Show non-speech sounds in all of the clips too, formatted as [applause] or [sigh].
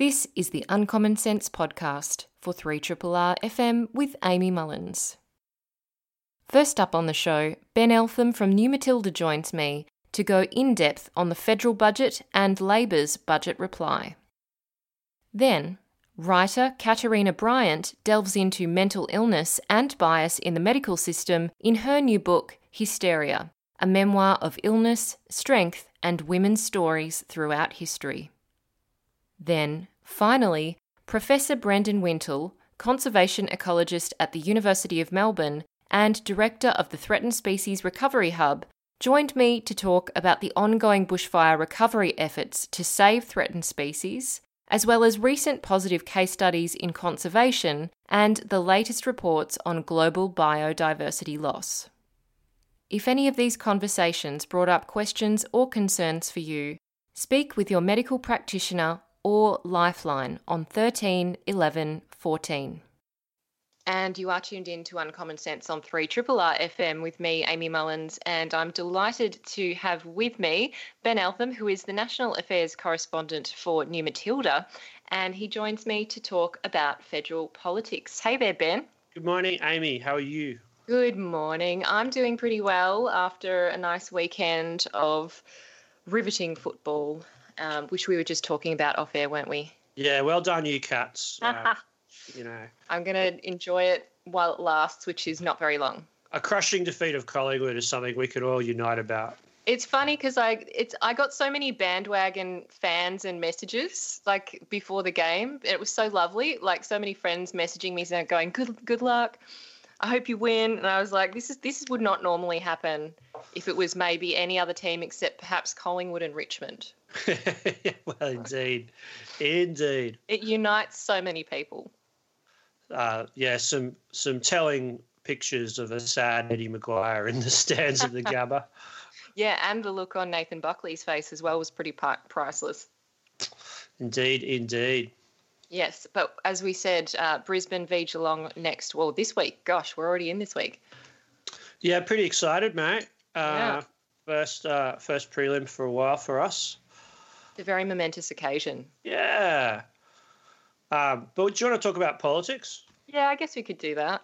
This is the Uncommon Sense podcast for 3RRR FM with Amy Mullins. First up on the show, Ben Eltham from New Matilda joins me to go in depth on the federal budget and Labor's budget reply. Then, writer Katerina Bryant delves into mental illness and bias in the medical system in her new book, Hysteria, a memoir of illness, strength, and women's stories throughout history. Then, finally, Professor Brendan Wintle, conservation ecologist at the University of Melbourne and director of the Threatened Species Recovery Hub, joined me to talk about the ongoing bushfire recovery efforts to save threatened species, as well as recent positive case studies in conservation and the latest reports on global biodiversity loss. If any of these conversations brought up questions or concerns for you, speak with your medical practitioner or Lifeline on 13 11 14. And you are tuned in to Uncommon Sense on 3RRR FM with me, Amy Mullins, and I'm delighted to have with me Ben Eltham, who is the National Affairs Correspondent for New Matilda, and he joins me to talk about federal politics. Hey there, Ben. Good morning, Amy. How are you? Good morning. I'm doing pretty well after a nice weekend of riveting football, um, which we were just talking about off air, weren't we? Yeah, well done, you cats. [laughs] Uh, you know, I'm going to enjoy it while it lasts, which is not very long. A crushing defeat of Collingwood is something we could all unite about. It's funny because I it's I got so many bandwagon fans and messages like before the game. It was so lovely. Like so many friends messaging me saying, "Going good, good luck." I hope you win. And I was like, this is this would not normally happen if it was maybe any other team except perhaps Collingwood and Richmond. [laughs] well, indeed, indeed. It unites so many people. Uh, yeah, some some telling pictures of a sad Eddie McGuire in the stands of the [laughs] Gabba. yeah, and the look on Nathan Buckley's face as well was pretty priceless. Indeed, indeed. Yes, but as we said, uh, Brisbane v Geelong next. Well, this week. Gosh, we're already in this week. Yeah, pretty excited, mate. Uh, yeah. First, uh, first prelim for a while for us. It's a very momentous occasion. Yeah. Um, but do you want to talk about politics? Yeah, I guess we could do that.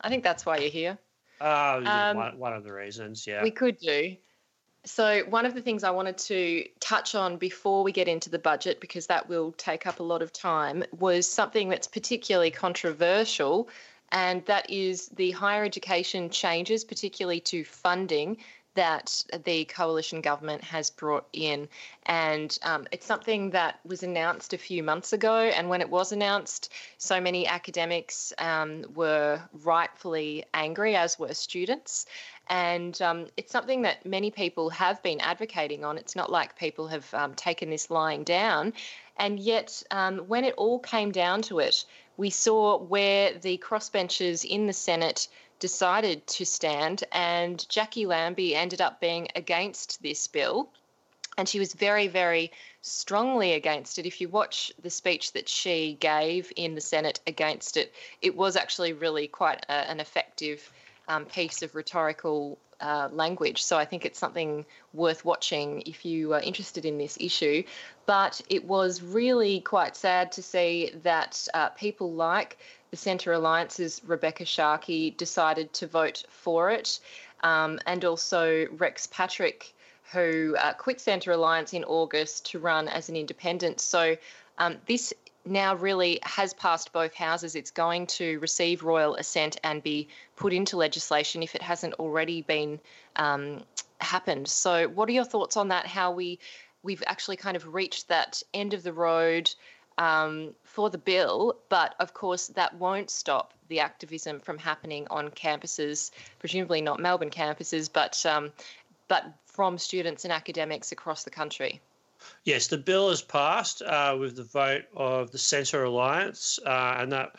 I think that's why you're here. Yeah, um, one, one of the reasons, yeah. We could do. So, one of the things I wanted to touch on before we get into the budget, because that will take up a lot of time, was something that's particularly controversial, and that is the higher education changes, particularly to funding that the coalition government has brought in. And um, it's something that was announced a few months ago. And when it was announced, so many academics um, were rightfully angry, as were students. And um, it's something that many people have been advocating on. It's not like people have um, taken this lying down. And yet, um, when it all came down to it, we saw where the crossbenchers in the Senate decided to stand, and Jacqui Lambie ended up being against this bill. And she was very, very strongly against it. If you watch the speech that she gave in the Senate against it, it was actually really quite a, an effective um, piece of rhetorical uh, language. So I think it's something worth watching if you are interested in this issue. But it was really quite sad to see that uh, people like the Centre Alliance's Rebekha Sharkie decided to vote for it, um, and also Rex Patrick, who uh, quit Centre Alliance in August to run as an independent. So um, this now really has passed both houses. It's going to receive royal assent and be put into legislation if it hasn't already been um, happened. So, what are your thoughts on that? How we we've actually kind of reached that end of the road um, for the bill, but of course that won't stop the activism from happening on campuses, presumably not Melbourne campuses, but um, but from students and academics across the country. Yes, the bill has passed uh, with the vote of the Centre Alliance, uh, and that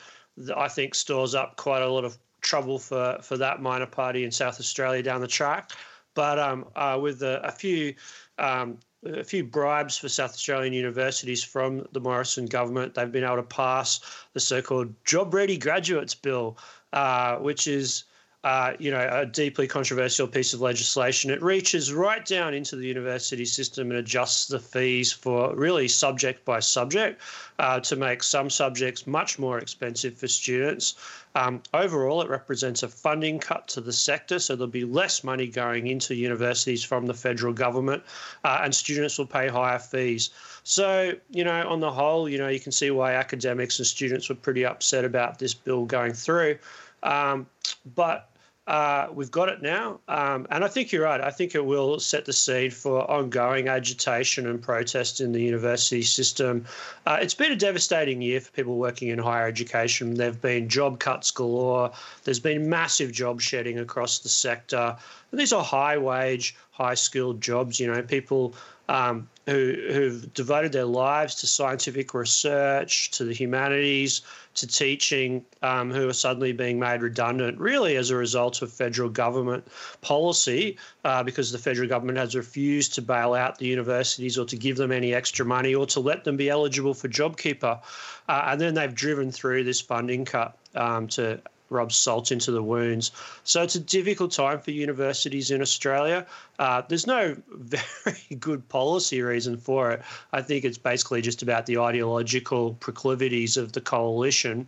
I think stores up quite a lot of trouble for, for that minor party in South Australia down the track. But um, uh, with a, a few um, a few bribes for South Australian universities from the Morrison government, they've been able to pass the so-called Job Ready Graduates Bill, uh, which is uh, you know, a deeply controversial piece of legislation. It reaches right down into the university system and adjusts the fees for really subject by subject uh, to make some subjects much more expensive for students. Um, overall, it represents a funding cut to the sector, so there'll be less money going into universities from the federal government, uh, and students will pay higher fees. So, you know, on the whole, you know, you can see why academics and students were pretty upset about this bill going through. Um, but uh, we've got it now. Um, and I think you're right. I think it will set the seed for ongoing agitation and protest in the university system. Uh, it's been a devastating year for people working in higher education. There have been job cuts galore, there's been massive job shedding across the sector. And these are high wage, high skilled jobs. You know, people um, who, who've devoted their lives to scientific research, to the humanities, to teaching, um, who are suddenly being made redundant, really as a result of federal government policy, uh, because the federal government has refused to bail out the universities or to give them any extra money or to let them be eligible for JobKeeper. Uh, and then they've driven through this funding cut um, to rub salt into the wounds. So it's a difficult time for universities in Australia. Uh, there's no [laughs] very good policy reason for it. I think it's basically just about the ideological proclivities of the coalition.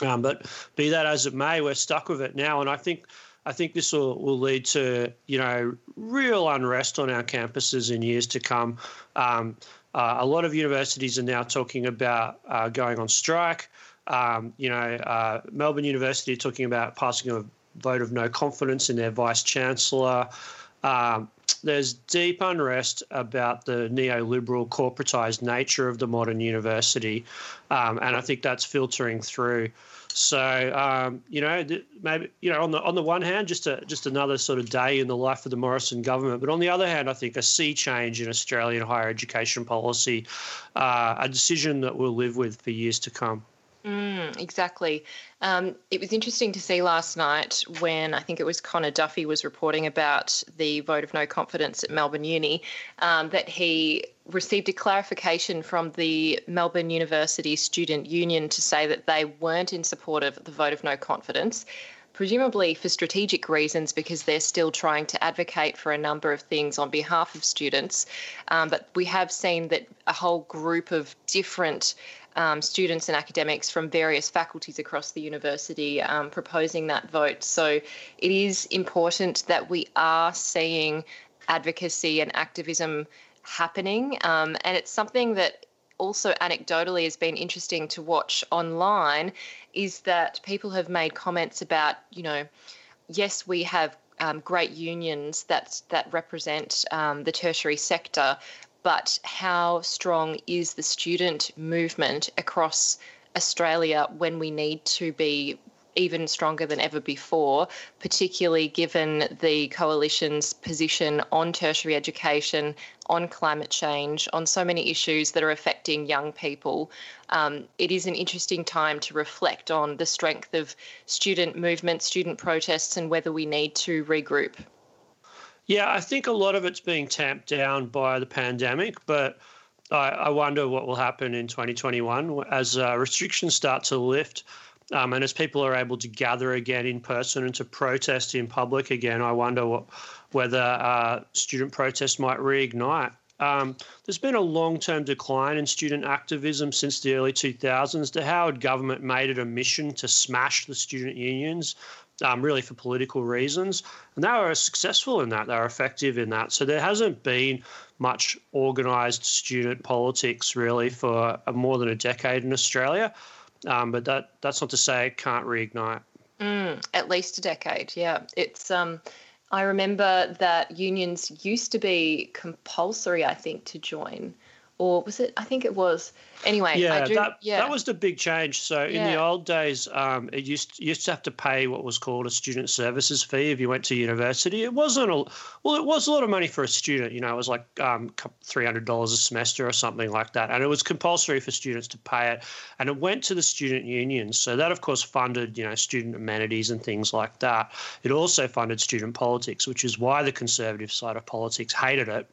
Um, but be that as it may, we're stuck with it now, and I think. I think this will, will lead to you know real unrest on our campuses in years to come. Um, uh, a lot of universities are now talking about uh, going on strike. Um, you know, uh, Melbourne University talking about passing a vote of no confidence in their vice chancellor. Um, there's deep unrest about the neoliberal corporatized nature of the modern university, um, and I think that's filtering through. So um, you know, maybe you know, on the on the one hand, just a just another sort of day in the life of the Morrison government, but on the other hand, I think a sea change in Australian higher education policy, uh, a decision that we'll live with for years to come. Mm, exactly. Um, it was interesting to see last night when I think it was Conor Duffy was reporting about the vote of no confidence at Melbourne Uni um, that he received a clarification from the Melbourne University Student Union to say that they weren't in support of the vote of no confidence. Presumably for strategic reasons, because they're still trying to advocate for a number of things on behalf of students. Um, but we have seen that a whole group of different um, students and academics from various faculties across the university um, proposing that vote. So it is important that we are seeing advocacy and activism happening. Um, and it's something that also anecdotally has been interesting to watch online is that people have made comments about, you know, yes, we have um, great unions that that represent um, the tertiary sector, but how strong is the student movement across Australia when we need to be even stronger than ever before, particularly given the coalition's position on tertiary education, on climate change, on so many issues that are affecting young people. Um, it is an interesting time to reflect on the strength of student movement, student protests, and whether we need to regroup. Yeah, I think a lot of it's being tamped down by the pandemic, but I, I wonder what will happen in 2021 as uh, restrictions start to lift. Um, and as people are able to gather again in person and to protest in public again, I wonder what, whether uh, student protests might reignite. Um, there's been a long term decline in student activism since the early 2000s. The Howard government made it a mission to smash the student unions um, really for political reasons. And they were successful in that, they were effective in that. So there hasn't been much organised student politics really for more than a decade in Australia. Um, but that that's not to say it can't reignite. Mm, at least a decade, yeah. It's um, I remember that unions used to be compulsory, I think, to join, or was it? I think it was anyway, yeah, do, that, yeah, that was the big change. So in the old days, um, it used you used to have to pay what was called a student services fee if you went to university. It wasn't a well, it was a lot of money for a student. You know, it was like um, three hundred dollars a semester or something like that, and it was compulsory for students to pay it. And it went to the student unions. So that, of course, funded you know student amenities and things like that. It also funded student politics, which is why the conservative side of politics hated it.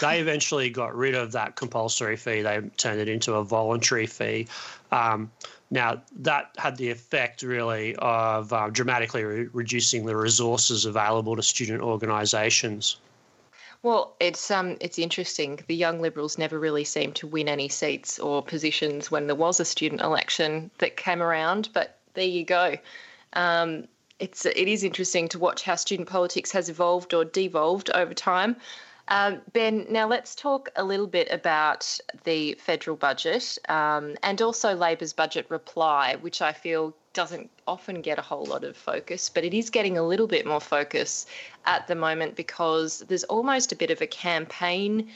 They eventually got rid of that compulsory compulsory fee, they turned it into a voluntary fee. Um, now, that had the effect really of uh, dramatically re- reducing the resources available to student organisations. Well, it's um, it's interesting. The Young Liberals never really seemed to win any seats or positions when there was a student election that came around. But there you go. Um, it's it is interesting to watch how student politics has evolved or devolved over time. Um, ben, now let's talk a little bit about the federal budget um, and also Labor's budget reply, which I feel doesn't often get a whole lot of focus, but it is getting a little bit more focus at the moment because there's almost a bit of a campaign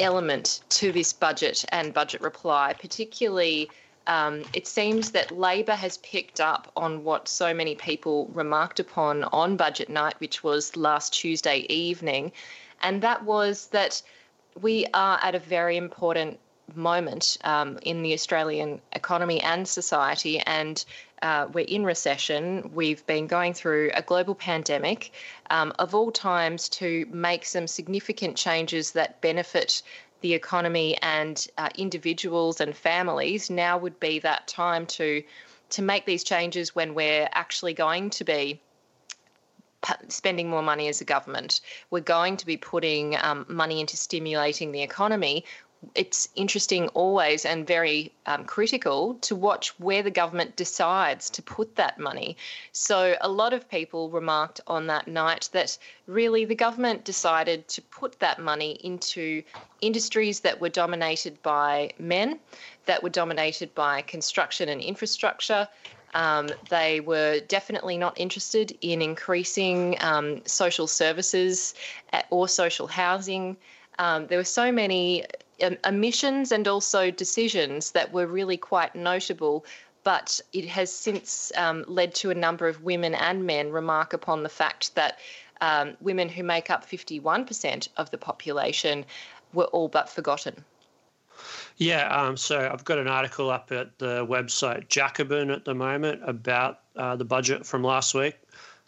element to this budget and budget reply, particularly. Um, it seems that Labor has picked up on what so many people remarked upon on budget night, which was last Tuesday evening, and that was that we are at a very important moment um, in the Australian economy and society, and uh, we're in recession. We've been going through a global pandemic. Um, of all times, to make some significant changes that benefit the economy and uh, individuals and families, now would be that time to to make these changes when we're actually going to be spending more money as a government. We're going to be putting um, money into stimulating the economy. It's interesting always and very um, critical to watch where the government decides to put that money. So, a lot of people remarked on that night that really the government decided to put that money into industries that were dominated by men, that were dominated by construction and infrastructure, um, they were definitely not interested in increasing um, social services or social housing. Um, there were so many um, omissions and also decisions that were really quite notable. But it has since um, led to a number of women and men remark upon the fact that um, women who make up 51% of the population were all but forgotten. Yeah, um, so I've got an article up at the website Jacobin at the moment about uh, the budget from last week.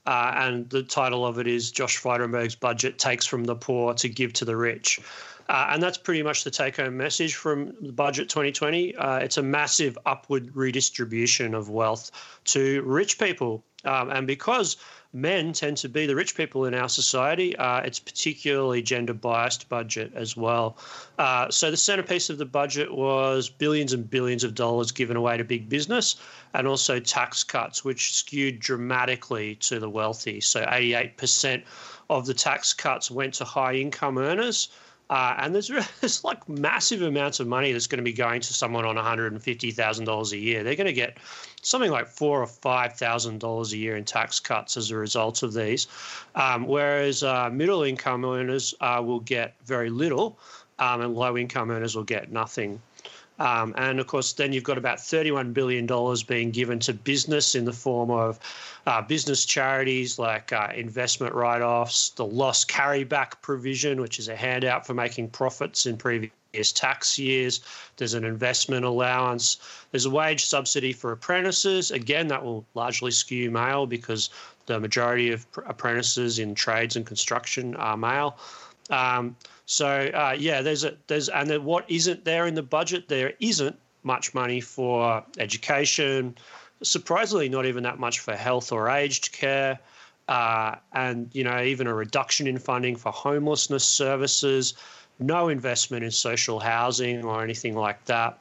Uh, and the title of it is Josh Frydenberg's budget takes from the poor to give to the rich. Uh, and that's pretty much the take home message from the budget 2020. Uh, it's a massive upward redistribution of wealth to rich people. Um, and because men tend to be the rich people in our society. Uh, it's particularly gender biased budget as well. Uh, so the centerpiece of the budget was billions and billions of dollars given away to big business and also tax cuts, which skewed dramatically to the wealthy. So 88% of the tax cuts went to high income earners. Uh, and there's, [laughs] there's like massive amounts of money that's going to be going to someone on $150,000 a year. They're going to get something like four or five thousand dollars a year in tax cuts as a result of these, um, whereas uh, middle income earners uh, will get very little, um, and low income earners will get nothing. Um, and of course, then you've got about $31 billion being given to business in the form of uh, business charities like uh, investment write offs, the loss carryback provision, which is a handout for making profits in previous tax years. There's an investment allowance. There's a wage subsidy for apprentices. Again, that will largely skew male because the majority of apprentices in trades and construction are male. Um, so uh, yeah, there's a there's and then what isn't there in the budget? There isn't much money for education. Surprisingly, not even that much for health or aged care. Uh, and you know even a reduction in funding for homelessness services, no investment in social housing or anything like that.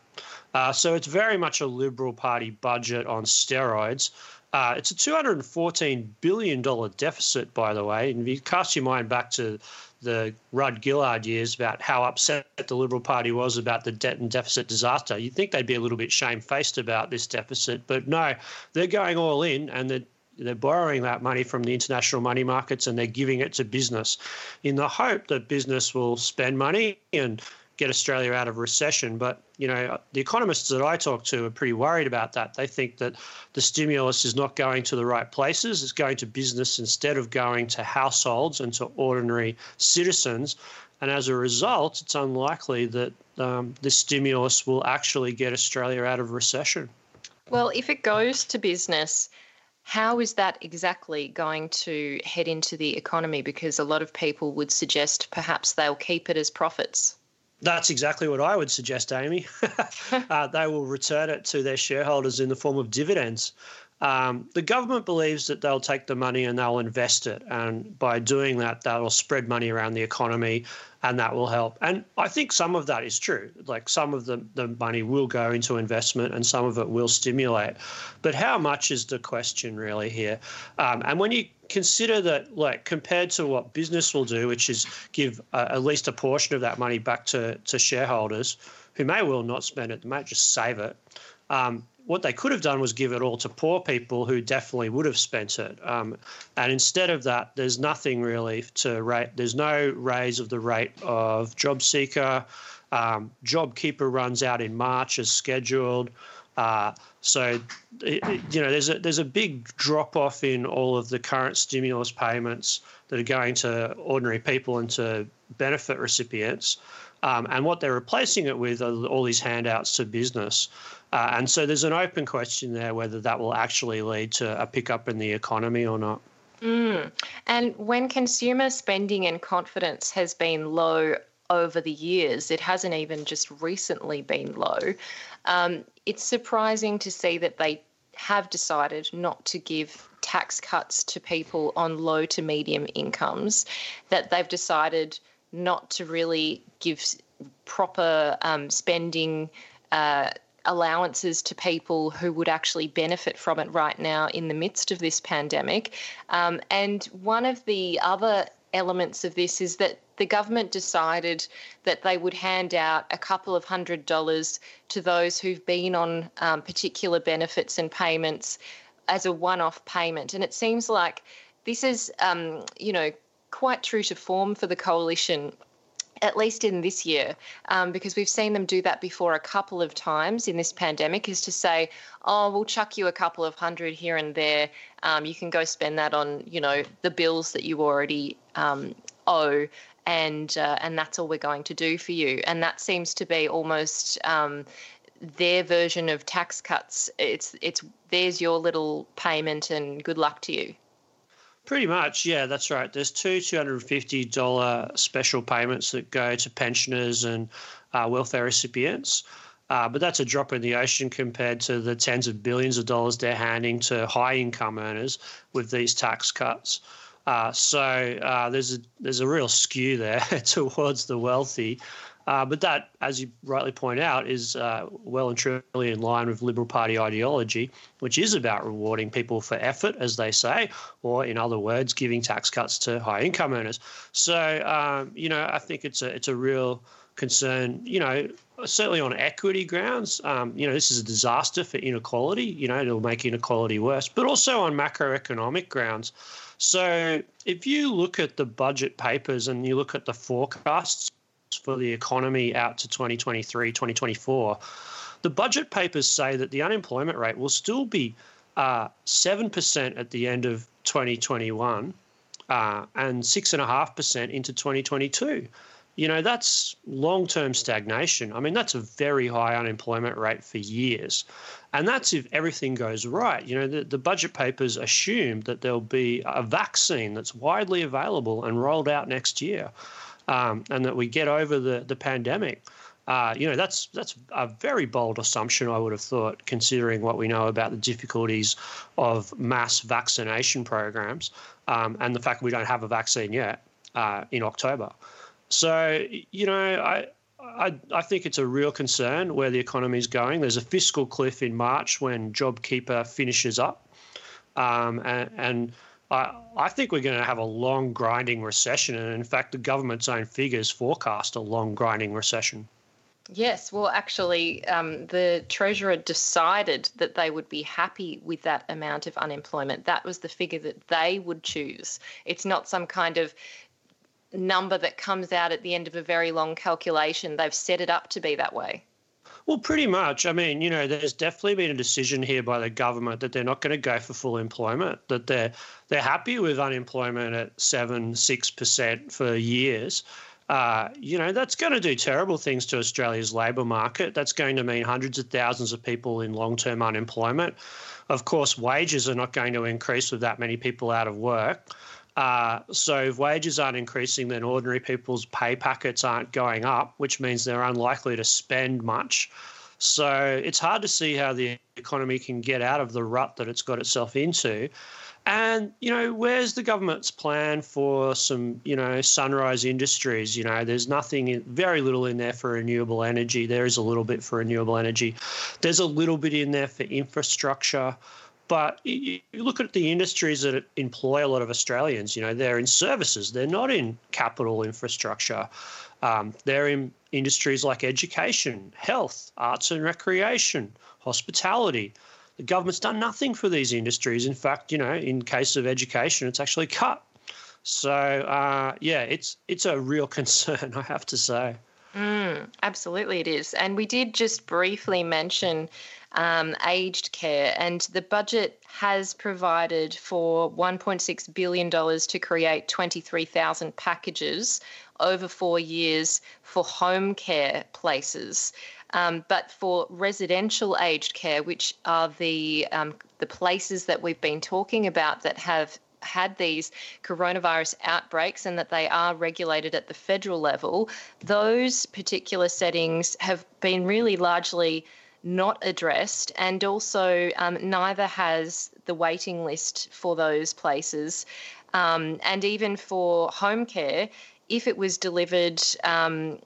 Uh, so it's very much a Liberal Party budget on steroids. Uh, it's a $214 billion deficit, by the way. And if you cast your mind back to the Rudd Gillard years about how upset the Liberal Party was about the debt and deficit disaster, you'd think they'd be a little bit shamefaced about this deficit. But no, they're going all in and they're they're borrowing that money from the international money markets and they're giving it to business in the hope that business will spend money and get Australia out of recession. But you know, the economists that I talk to are pretty worried about that. They think that the stimulus is not going to the right places; it's going to business instead of going to households and to ordinary citizens. And as a result, it's unlikely that um, this stimulus will actually get Australia out of recession. Well, if it goes to business, how is that exactly going to head into the economy? Because a lot of people would suggest perhaps they'll keep it as profits. That's exactly what I would suggest, Amy. [laughs] uh, they will return it to their shareholders in the form of dividends. Um, the government believes that they'll take the money and they'll invest it. And by doing that, that'll spread money around the economy and that will help. And I think some of that is true. Like some of the, the money will go into investment and some of it will stimulate. But how much is the question really here? Um, and when you consider that, like compared to what business will do, which is give uh, at least a portion of that money back to, to shareholders who may well not spend it, they might just save it. Um, what they could have done was give it all to poor people who definitely would have spent it. Um, and instead of that, there's nothing really to rate. There's no raise of the rate of JobSeeker. Um, JobKeeper runs out in March as scheduled. Uh, so, it, you know, there's a there's a big drop off in all of the current stimulus payments that are going to ordinary people and to benefit recipients. Um, and what they're replacing it with are all these handouts to business. Uh, and so there's an open question there whether that will actually lead to a pickup in the economy or not. Mm. And when consumer spending and confidence has been low over the years, it hasn't even just recently been low. Um, it's surprising to see that they have decided not to give tax cuts to people on low to medium incomes, that they've decided not to really give proper um, spending. Uh, allowances to people who would actually benefit from it right now in the midst of this pandemic. Um, and one of the other elements of this is that the government decided that they would hand out a couple of hundred dollars to those who've been on um, particular benefits and payments as a one off payment. And it seems like this is, um, you know, quite true to form for the coalition at least in this year, um, because we've seen them do that before a couple of times in this pandemic, is to say, oh, we'll chuck you a couple of hundred here and there. Um, you can go spend that on, you know, the bills that you already um, owe. And uh, and that's all we're going to do for you. And that seems to be almost um, their version of tax cuts. It's it's there's your little payment and good luck to you. Pretty much, yeah, that's right. There's two $250 special payments that go to pensioners and uh, welfare recipients. Uh, but that's a drop in the ocean compared to the tens of billions of dollars they're handing to high income earners with these tax cuts. Uh, so uh, there's a there's a real skew there [laughs] towards the wealthy, uh, but that, as you rightly point out, is uh, well and truly in line with Liberal Party ideology, which is about rewarding people for effort, as they say, or in other words, giving tax cuts to high income earners. So, um, you know, I think it's a it's a real concern. You know, certainly on equity grounds. Um, you know, this is a disaster for inequality. You know, it'll make inequality worse, but also on macroeconomic grounds. So, if you look at the budget papers and you look at the forecasts for the economy out to 2023, 2024, the budget papers say that the unemployment rate will still be uh, 7% at the end of 2021 uh, and 6.5% into 2022. You know, that's long term stagnation. I mean, that's a very high unemployment rate for years. And that's if everything goes right. You know, the, the budget papers assume that there'll be a vaccine that's widely available and rolled out next year um, and that we get over the, the pandemic. Uh, you know, that's that's a very bold assumption, I would have thought, considering what we know about the difficulties of mass vaccination programs um, and the fact we don't have a vaccine yet uh, in October. So, you know, I, I, I think it's a real concern where the economy is going. There's a fiscal cliff in March when JobKeeper finishes up. Um, and, and I, I think we're going to have a long grinding recession. And in fact, the government's own figures forecast a long grinding recession. Yes, well, actually, um, the Treasurer decided that they would be happy with that amount of unemployment. That was the figure that they would choose. It's not some kind of number that comes out at the end of a very long calculation. They've set it up to be that way. Well, pretty much. I mean, you know, there's definitely been a decision here by the government that they're not going to go for full employment. That they're they're happy with unemployment at seven, six percent for years. Uh, you know, that's going to do terrible things to Australia's labour market. That's going to mean hundreds of thousands of people in long term unemployment. Of course, wages are not going to increase with that many people out of work. Uh, so if wages aren't increasing, then ordinary people's pay packets aren't going up, which means they're unlikely to spend much. So it's hard to see how the economy can get out of the rut that it's got itself into. And, you know, where's the government's plan for some, you know, sunrise industries? You know, there's nothing, very little in there for renewable energy. There is a little bit for renewable energy. There's a little bit in there for infrastructure. But you look at the industries that employ a lot of Australians, you know, they're in services, they're not in capital infrastructure. Um, they're in industries like education, health, arts and recreation, hospitality the government's done nothing for these industries. In fact, you know, in case of education, it's actually cut. So uh, yeah, it's it's a real [laughs] concern, I have to say. Mm, absolutely, it is. And we did just briefly mention um, aged care, and the budget has provided for $1.6 billion to create 23,000 packages over four years for home care places. Um, but for residential aged care, which are the um, the places that we've been talking about that have had these coronavirus outbreaks and that they are regulated at the federal level, those particular settings have been really largely not addressed, and also um, neither has the waiting list for those places. Um, and even for home care, if it was delivered um,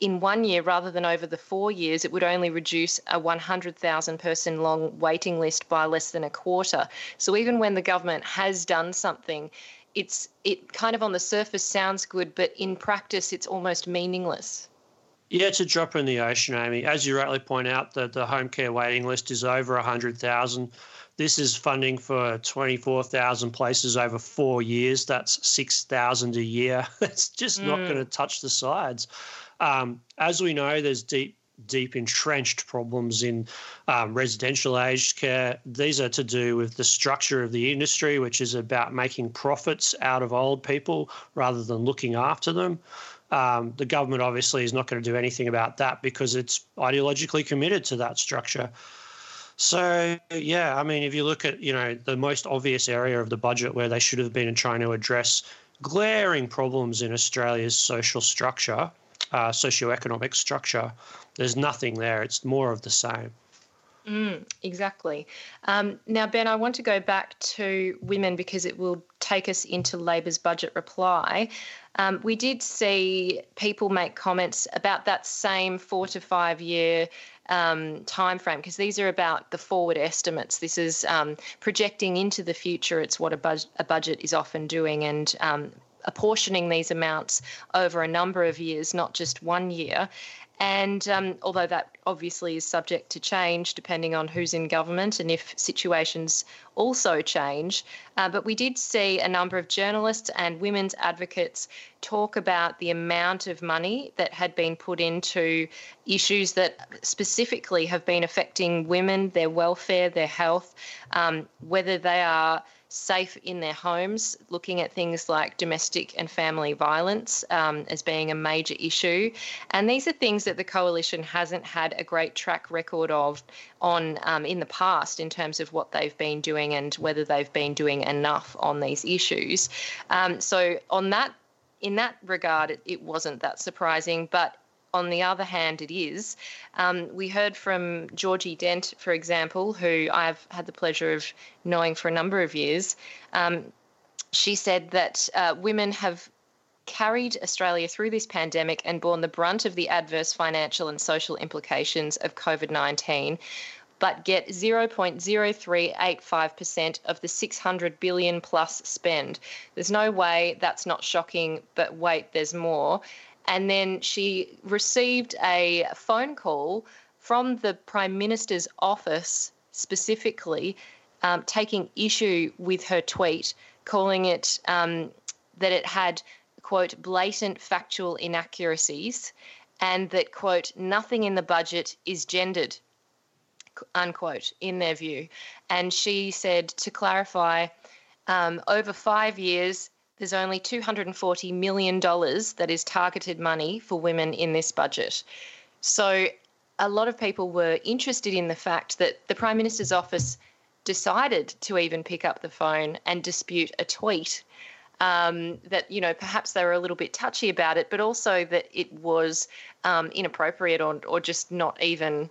in one year rather than over the four years, it would only reduce a 100,000 person long waiting list by less than a quarter. So even when the government has done something, it's it kind of on the surface sounds good, but in practice, it's almost meaningless. Yeah, it's a drop in the ocean, Amy. As you rightly point out, the, the home care waiting list is over 100,000. This is funding for 24,000 places over four years. That's 6,000 a year. [laughs] It's just mm. not going to touch the sides. Um, as we know, there's deep deep entrenched problems in um, residential aged care. These are to do with the structure of the industry, which is about making profits out of old people rather than looking after them. Um, the government obviously is not going to do anything about that because it's ideologically committed to that structure. So yeah, I mean, if you look at you know the most obvious area of the budget where they should have been trying to address glaring problems in Australia's social structure, uh, socioeconomic structure. There's nothing there. It's more of the same. Mm, exactly. Um, now, Ben, I want to go back to women because it will take us into Labor's budget reply. Um, we did see people make comments about that same four to five year um, time frame because these are about the forward estimates. This is um, projecting into the future. It's what a, a budget is often doing, and um, apportioning these amounts over a number of years, not just one year. And um, although that obviously is subject to change depending on who's in government and if situations also change, uh, but we did see a number of journalists and women's advocates talk about the amount of money that had been put into issues that specifically have been affecting women, their welfare, their health, um, whether they are safe in their homes, looking at things like domestic and family violence um, as being a major issue. And these are things that the coalition hasn't had a great track record of on um, in the past in terms of what they've been doing and whether they've been doing enough on these issues. Um, so on that. In that regard, it, wasn't that surprising, but on the other hand, it is. Um, we heard from Georgie Dent, for example, who I've had the pleasure of knowing for a number of years. Um, she said that uh, women have carried Australia through this pandemic and borne the brunt of the adverse financial and social implications of COVID 19 but get 0.0385% of the 600 billion plus spend. There's no way that's not shocking, but wait, there's more. And then she received a phone call from the Prime Minister's office specifically um, taking issue with her tweet, calling it um, that it had, quote, blatant factual inaccuracies and that, quote, nothing in the budget is gendered, unquote, in their view. And she said, to clarify, um, over five years, there's only $240 million that is targeted money for women in this budget. So a lot of people were interested in the fact that the Prime Minister's office decided to even pick up the phone and dispute a tweet. um, that you know perhaps they were a little bit touchy about it, but also that it was um, inappropriate or or just not even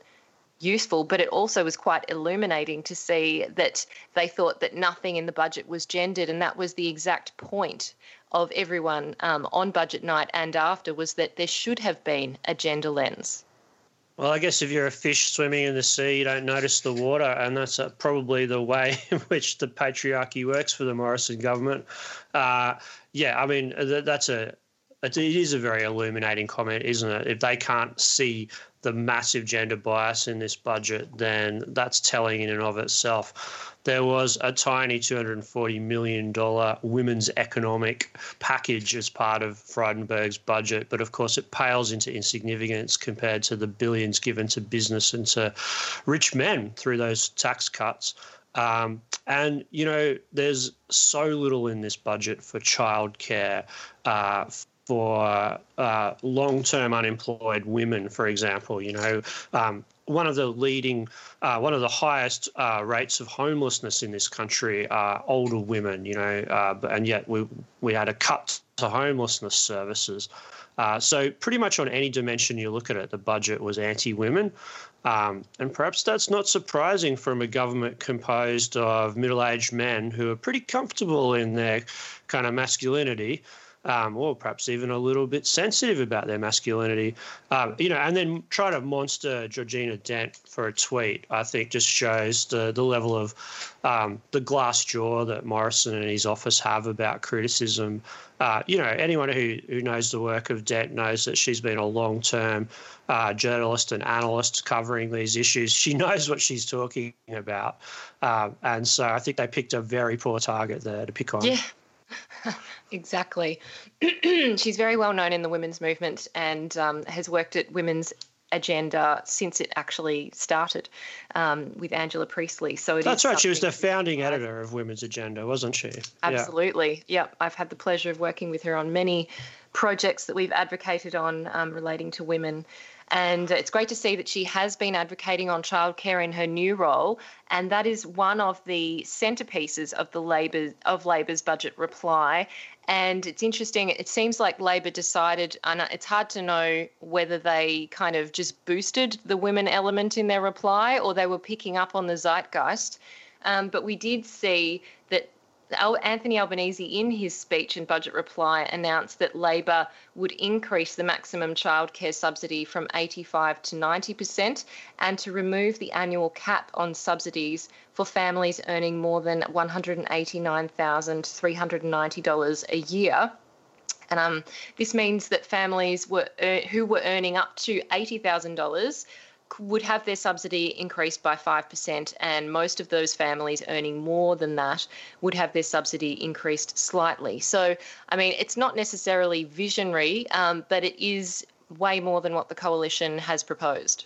useful, but it also was quite illuminating to see that they thought that nothing in the budget was gendered, and that was the exact point of everyone um, on budget night and after was that there should have been a gender lens. Well, I guess if you're a fish swimming in the sea, you don't notice the water, and that's uh, probably the way [laughs] in which the patriarchy works for the Morrison government. Uh, yeah, I mean that's a it is a very illuminating comment, isn't it? If they can't see the massive gender bias in this budget, then that's telling in and of itself. There was a tiny $240 million women's economic package as part of Frydenberg's budget, but of course it pales into insignificance compared to the billions given to business and to rich men through those tax cuts. Um, and, you know, there's so little in this budget for childcare, uh, for uh, long-term unemployed women, for example. You know, um, one of the leading, uh, one of the highest uh, rates of homelessness in this country are older women. You know, uh, and yet we we had a cut to homelessness services. Uh, so pretty much on any dimension you look at it, the budget was anti-women. Um, and perhaps that's not surprising from a government composed of middle aged men who are pretty comfortable in their kind of masculinity um, or perhaps even a little bit sensitive about their masculinity, um, you know, and then try to monster Georgina Dent for a tweet, I think just shows the, the level of um, the glass jaw that Morrison and his office have about criticism. Uh, you know, anyone who, who knows the work of Dent knows that she's been a long term uh, journalist and analyst covering these issues. She [laughs] knows what she's talking about. Um, and so I think they picked a very poor target there to pick on. Yeah. [laughs] exactly. [clears throat] She's very well known in the women's movement and um, has worked at women's agenda since it actually started um, with Angela Priestley. So that's right. She was the founding editor of Women's Agenda, wasn't she? Absolutely. Yeah. Yep. I've had the pleasure of working with her on many projects that we've advocated on um, relating to women. And it's great to see that she has been advocating on childcare in her new role, and that is one of the centerpieces of the Labor of Labor's budget reply. And it's interesting. It seems like Labor decided, and it's hard to know whether they kind of just boosted the women element in their reply or they were picking up on the zeitgeist. Um, but we did see Anthony Albanese, in his speech and budget reply, announced that Labor would increase the maximum childcare subsidy from 85 to 90% and to remove the annual cap on subsidies for families earning more than $189,390 a year. And um, this means that families were uh, who were earning up to $80,000 would have their subsidy increased by 5%, and most of those families earning more than that would have their subsidy increased slightly. So, I mean, it's not necessarily visionary, um, but it is way more than what the coalition has proposed.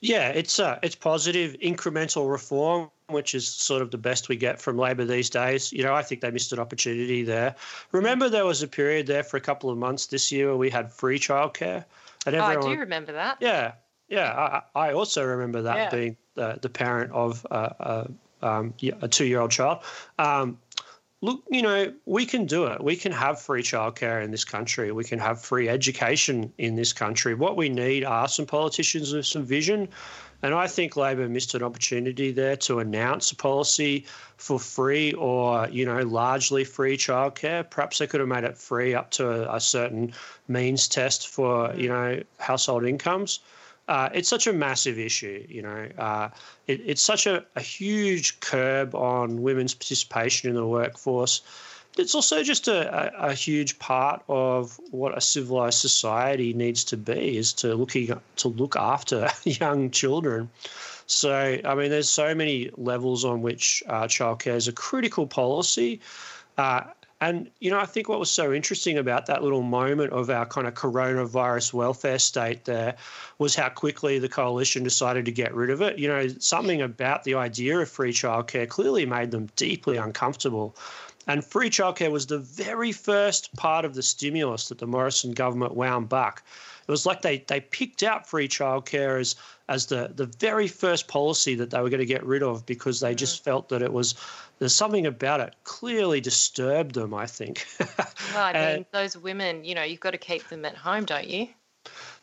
Yeah, it's uh, it's positive incremental reform, which is sort of the best we get from Labor these days. You know, I think they missed an opportunity there. Remember, there was a period there for a couple of months this year where we had free childcare. And everyone, oh, I do remember that. Yeah, yeah, I, I also remember that yeah. being the, the parent of a, a, um, a two year old child. Um, look, you know, we can do it. We can have free childcare in this country. We can have free education in this country. What we need are some politicians with some vision. And I think Labor missed an opportunity there to announce a policy for free or, you know, largely free childcare. Perhaps they could have made it free up to a, a certain means test for, you know, household incomes uh, it's such a massive issue. You know, uh, it, it's such a, a, huge curb on women's participation in the workforce. It's also just a, a, a, huge part of what a civilized society needs to be is to looking to look after [laughs] young children. So, I mean, there's so many levels on which uh, childcare is a critical policy. Uh, and, you know, I think what was so interesting about that little moment of our kind of coronavirus welfare state there was how quickly the coalition decided to get rid of it. You know, something about the idea of free childcare clearly made them deeply uncomfortable. And free childcare was the very first part of the stimulus that the Morrison government wound back. Was like they they picked out free childcare as as the the very first policy that they were going to get rid of because they just mm-hmm. felt that it was there's something about it clearly disturbed them. I think. [laughs] well, I mean, those women, you know, you've got to keep them at home, don't you?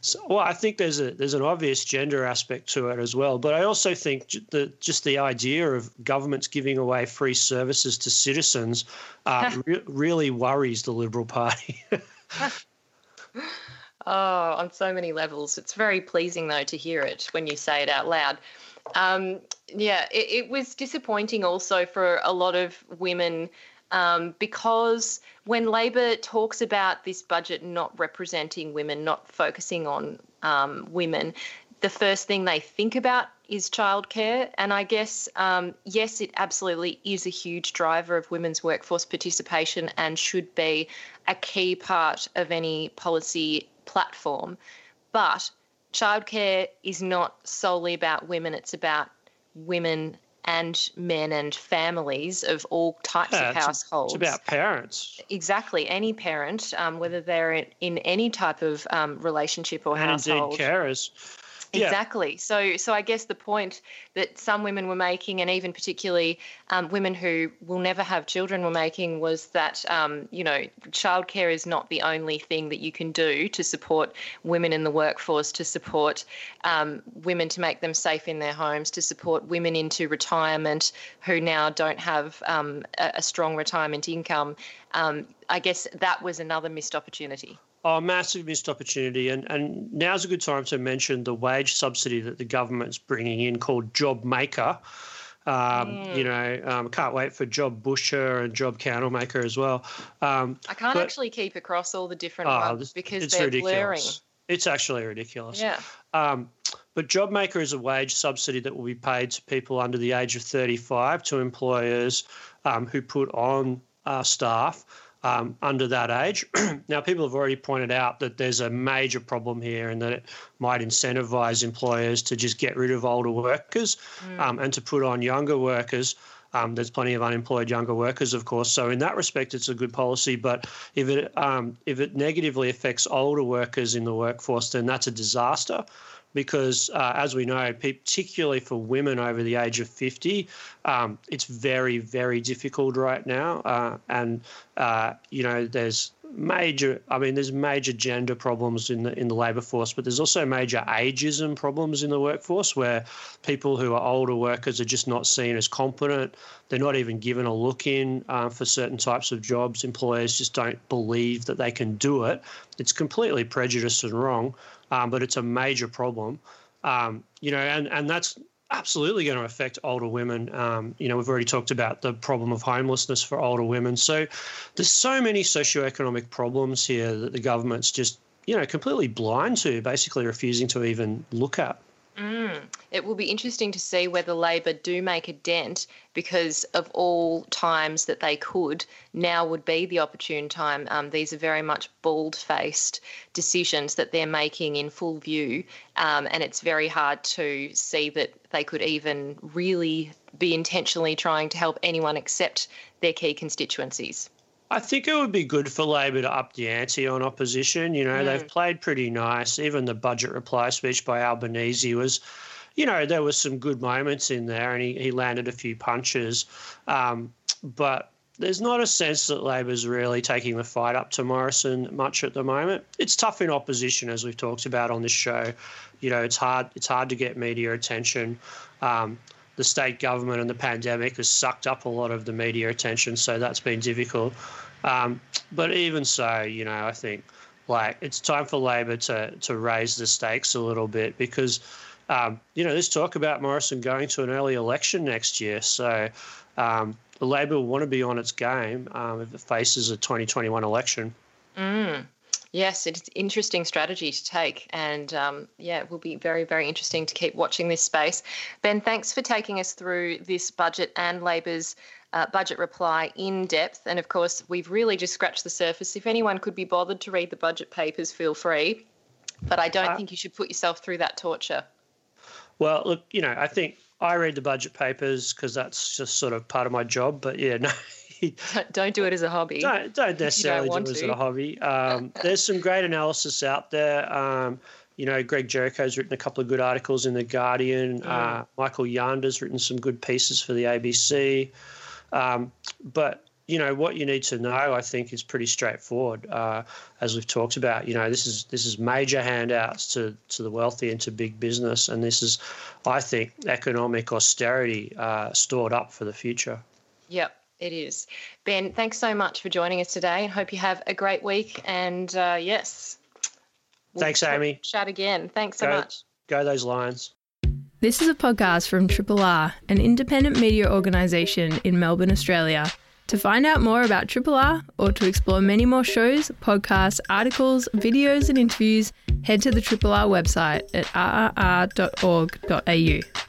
So, well, I think there's a there's an obvious gender aspect to it as well, but I also think the just the idea of governments giving away free services to citizens uh, [laughs] re- really worries the Liberal Party. [laughs] oh, on so many levels, it's very pleasing though to hear it when you say it out loud. Um, yeah, it, it was disappointing also for a lot of women um, because when Labor talks about this budget not representing women, not focusing on um, women, the first thing they think about is childcare. And I guess, um, yes, it absolutely is a huge driver of women's workforce participation and should be a key part of any policy platform. But childcare is not solely about women, it's about women and men and families of all types yeah, of households. It's about parents. Exactly, any parent, um, whether they're in, in, any type of um, relationship or and household. Indeed, carers. Exactly. Yeah. So, so I guess the point that some women were making, and even particularly um, women who will never have children were making, was that um, you know childcare is not the only thing that you can do to support women in the workforce, to support um, women to make them safe in their homes, to support women into retirement who now don't have um, a, a, strong retirement income. Um, I guess that was another missed opportunity. Oh, massive missed opportunity. And, and now's a good time to mention the wage subsidy that the government's bringing in called Job Maker. Um, mm. You know, um, can't wait for Job Busher and Job Candlemaker as well. Um, I can't but, actually keep across all the different oh, ones because they're ridiculous. blurring. It's actually ridiculous. Yeah. Um, but JobMaker is a wage subsidy that will be paid to people under the age of 35 to employers um, who put on uh, staff um, under that age. [clears throat] now, people have already pointed out that there's a major problem here and that it might incentivize employers to just get rid of older workers mm. um, and to put on younger workers. Um, there's plenty of unemployed younger workers, of course. So in that respect, it's a good policy. But if it um, if it negatively affects older workers in the workforce, then that's a disaster because, uh, as we know, particularly for women over the age of 50, um, it's very, very difficult right now. Uh, and, uh, you know, there's major i mean there's major gender problems in the in the labor force but there's also major ageism problems in the workforce where people who are older workers are just not seen as competent. They're not even given a look in uh, for certain types of jobs. Employers just don't believe that they can do it. It's completely prejudiced and wrong um, but it's a major problem. Um, you know, and and that's absolutely going to affect older women. Um, you know, we've already talked about the problem of homelessness for older women. So there's so many socioeconomic problems here that the government's just you know completely blind to, basically refusing to even look at. Mm. It will be interesting to see whether Labor do make a dent because of all times that they could, now would be the opportune time. Um, these are very much bald faced decisions that they're making in full view, um, and it's very hard to see that they could even really be intentionally trying to help anyone except their key constituencies. I think it would be good for Labor to up the ante on opposition. You know, mm. they've played pretty nice. Even the budget reply speech by Albanese was, you know, there was some good moments in there and he, he landed a few punches. Um, but there's not a sense that Labor's really taking the fight up to Morrison much at the moment. It's tough in opposition, as we've talked about on this show. You know, it's hard. It's hard to get media attention. Um, the state government and the pandemic has sucked up a lot of the media attention, so that's been difficult. Um, but even so, you know, I think like it's time for Labor to to raise the stakes a little bit because um, you know there's talk about Morrison going to an early election next year, so um, Labor will want to be on its game um, if it faces a 2021 election. Mm. Yes, it's an interesting strategy to take. And um, yeah, it will be very, very interesting to keep watching this space. Ben, thanks for taking us through this budget and Labor's uh, budget reply in depth. And of course, we've really just scratched the surface. If anyone could be bothered to read the budget papers, feel free. But I don't uh, think you should put yourself through that torture. Well, look, you know, I think I read the budget papers because that's just sort of part of my job. But yeah, no. [laughs] Don't do it as a hobby. Don't, don't necessarily don't do it as a hobby. Um, [laughs] there's some great analysis out there. Um, you know, Greg Jericho's written a couple of good articles in The Guardian. Mm. Uh, Michael Janda's written some good pieces for the ABC. Um, but you know what you need to know i think is pretty straightforward uh, as we've talked about you know this is this is major handouts to to the wealthy and to big business and this is i think economic austerity uh, stored up for the future yep it is. Ben thanks so much for joining us today. I hope you have a great week and uh, yes. We'll thanks amy. chat again. Thanks so go, much. go those lions. This is a podcast from Triple R, an independent media organisation in Melbourne, Australia. To find out more about Triple R or to explore many more shows, podcasts, articles, videos, and interviews, head to the Triple R website at rrr.org.au.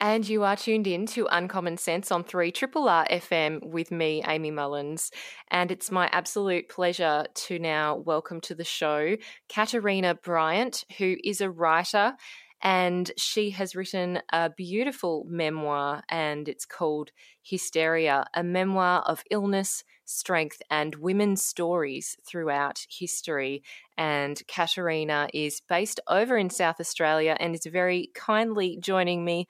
And you are tuned in to Uncommon Sense on 3 Triple R FM with me, Amy Mullins. And it's my absolute pleasure to now welcome to the show Katerina Bryant, who is a writer and she has written a beautiful memoir, and it's called Hysteria, a memoir of illness, strength, and women's stories throughout history. And Katerina is based over in South Australia and is very kindly joining me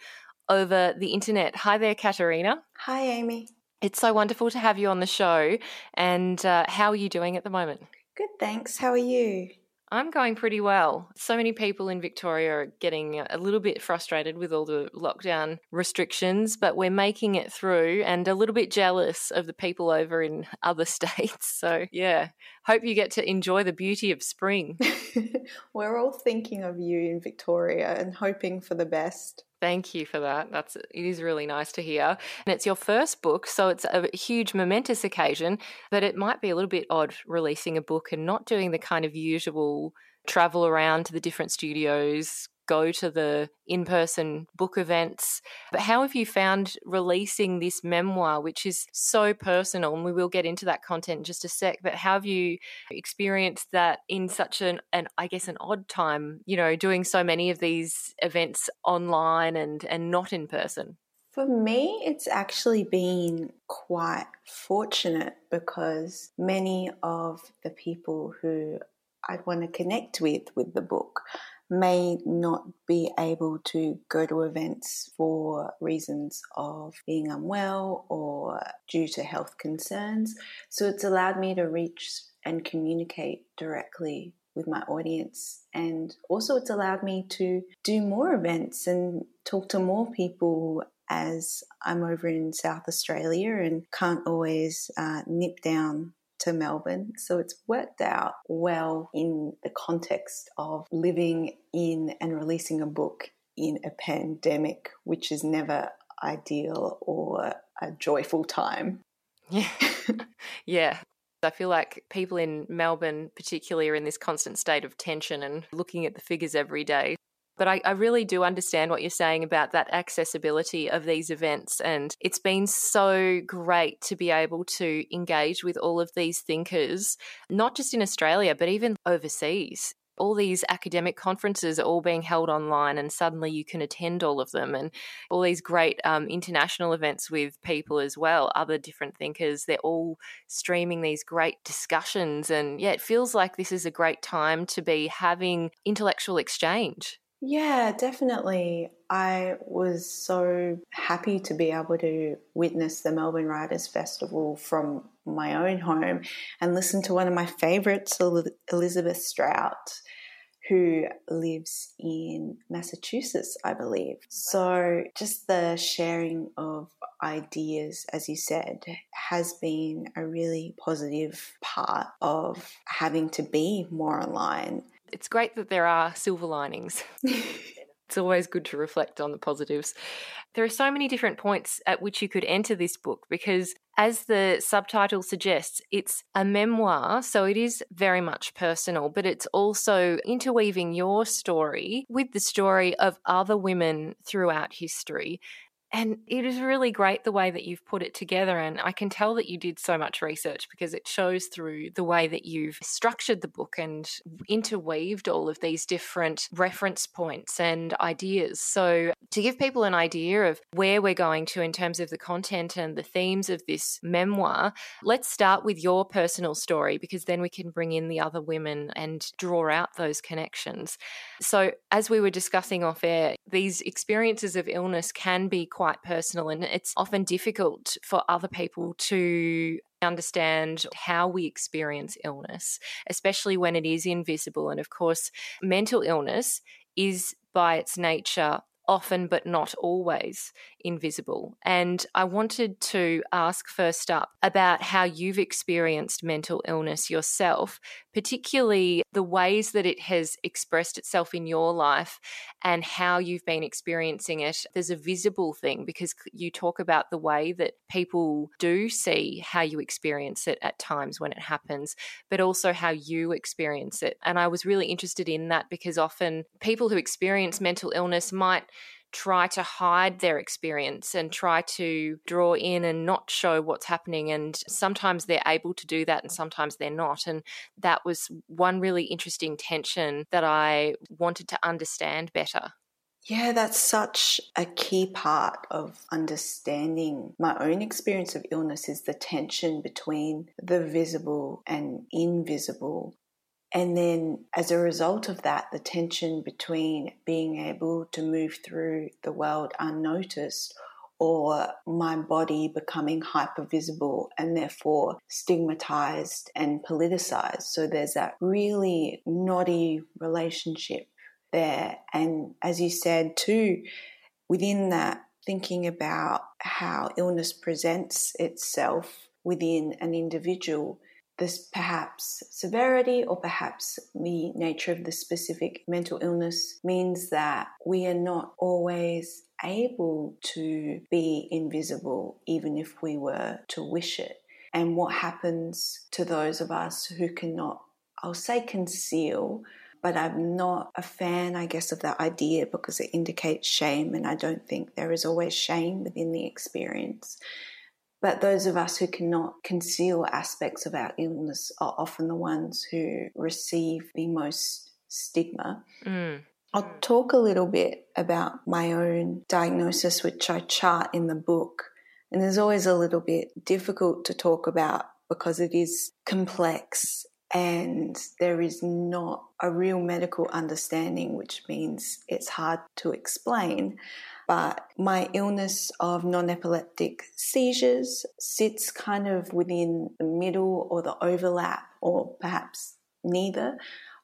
over the internet. Hi there, Katerina. Hi, Amy. It's so wonderful to have you on the show. And uh, how are you doing at the moment? Good, thanks. How are you? I'm going pretty well. So many people in Victoria are getting a little bit frustrated with all the lockdown restrictions, but we're making it through and a little bit jealous of the people over in [laughs] other states. So, yeah, hope you get to enjoy the beauty of spring. [laughs] we're all thinking of you in Victoria and hoping for the best. Thank you for that. That's it is really nice to hear. And it's your first book, so it's a huge momentous occasion, but it might be a little bit odd releasing a book and not doing the kind of usual travel around to the different studios, go to the in person book events. But how have you found releasing this memoir, which is so personal? And we will get into that content in just a sec. But how have you experienced that in such an, an I guess, an odd time, you know, doing so many of these events online and, and not in person? For me, it's actually been quite fortunate because many of the people who I want to connect with with the book may not be able to go to events for reasons of being unwell or due to health concerns. So it's allowed me to reach and communicate directly with my audience. And also, it's allowed me to do more events and talk to more people as I'm over in South Australia and can't always uh, nip down to Melbourne. So it's worked out well in the context of living in and releasing a book in a pandemic, which is never ideal or a joyful time. Yeah. [laughs] yeah. I feel like people in Melbourne, particularly, are in this constant state of tension and looking at the figures every day. But I, I, really do understand what you're saying about that accessibility of these events. And it's been so great to be able to engage with all of these thinkers, not just in Australia, but even overseas. All these academic conferences are all being held online, and suddenly you can attend all of them. And all these great um, international events with people as well, other different thinkers, they're all streaming these great discussions. And yeah, it feels like this is a great time to be having intellectual exchange. Yeah, definitely. I was so happy to be able to witness the Melbourne Writers Festival from my own home and listen to one of my favorites, Elizabeth Strout, who lives in Massachusetts, I believe. So, just the sharing of ideas, as you said, has been a really positive part of having to be more online it's great that there are silver linings. [laughs] it's always good to reflect on the positives. There are so many different points at which you could enter this book because, as the subtitle suggests, it's a memoir, so it is very much personal, but it's also interweaving your story with the story of other women throughout history. And it is really great the way that you've put it together. And I can tell that you did so much research because it shows through the way that you've structured the book and interweaved all of these different reference points and ideas. So, to give people an idea of where we're going to in terms of the content and the themes of this memoir, let's start with your personal story because then we can bring in the other women and draw out those connections. So, as we were discussing off air, these experiences of illness can be quite personal and it's often difficult for other people to understand how we experience illness, especially when it is invisible. And of course, mental illness is by its nature often but not always invisible. And I wanted to ask first up about how you've experienced mental illness yourself, particularly the ways that it has expressed itself in your life and how you've been experiencing it. There's a visible thing because you talk about the way that people do see how you experience it at times when it happens, but also how you experience it. And I was really interested in that because often people who experience mental illness might try to hide their experience and try to draw in and not show what's happening. And sometimes they're able to do that and sometimes they're not. And that was one really interesting tension that I wanted to understand better. Yeah, that's such a key part of understanding my own experience of illness is the tension between the visible and invisible. And then, as a result of that, the tension between being able to move through the world unnoticed or my body becoming hyper visible and therefore stigmatized and politicized. So there's that really knotty relationship there. And as you said, too, within that, thinking about how illness presents itself within an individual this perhaps severity or perhaps the nature of the specific mental illness means that we are not always able to be invisible, even if we were to wish it. And what happens to those of us who cannot, I'll say conceal, but I'm not a fan, I guess, of that idea because it indicates shame, and I don't think there is always shame within the experience. But those of us who cannot conceal aspects of our illness are often the ones who receive the most stigma. Mm. I'll talk a little bit about my own diagnosis, which I chart in the book. And there's always a little bit difficult to talk about because it is complex and there is not a real medical understanding, which means it's hard to explain but my illness of non epileptic seizures sits kind of within the middle or the overlap, or perhaps neither,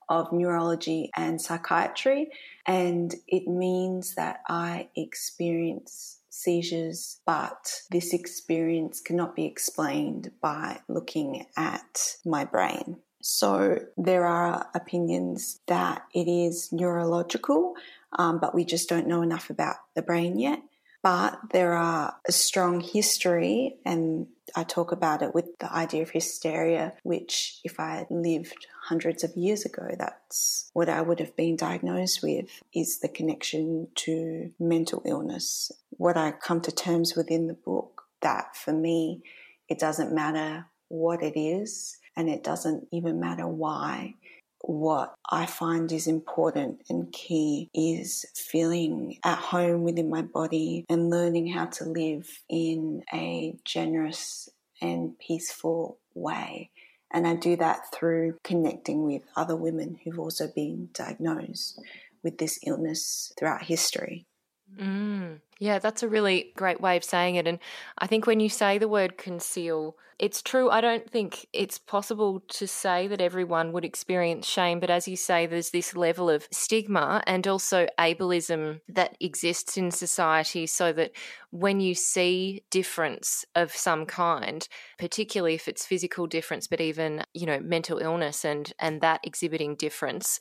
of neurology and psychiatry. And it means that I experience seizures, but this experience cannot be explained by looking at my brain. So there are opinions that it is neurological, um, but we just don't know enough about the brain yet. But there are a strong history, and I talk about it with the idea of hysteria, which, if I had lived hundreds of years ago, that's what I would have been diagnosed with, is the connection to mental illness. What I come to terms with in the book, that for me, it doesn't matter what it is, and it doesn't even matter why what I find is important and key is feeling at home within my body and learning how to live in a generous and peaceful way. And I do that through connecting with other women who've also been diagnosed with this illness throughout history. Mm, yeah, that's a really great way of saying it. And I think when you say the word conceal, it's true. I don't think it's possible to say that everyone would experience shame, but as you say, there's this level of stigma and also ableism that exists in society so that when you see difference of some kind, particularly if it's physical difference, but even, you know, mental illness and and that exhibiting difference,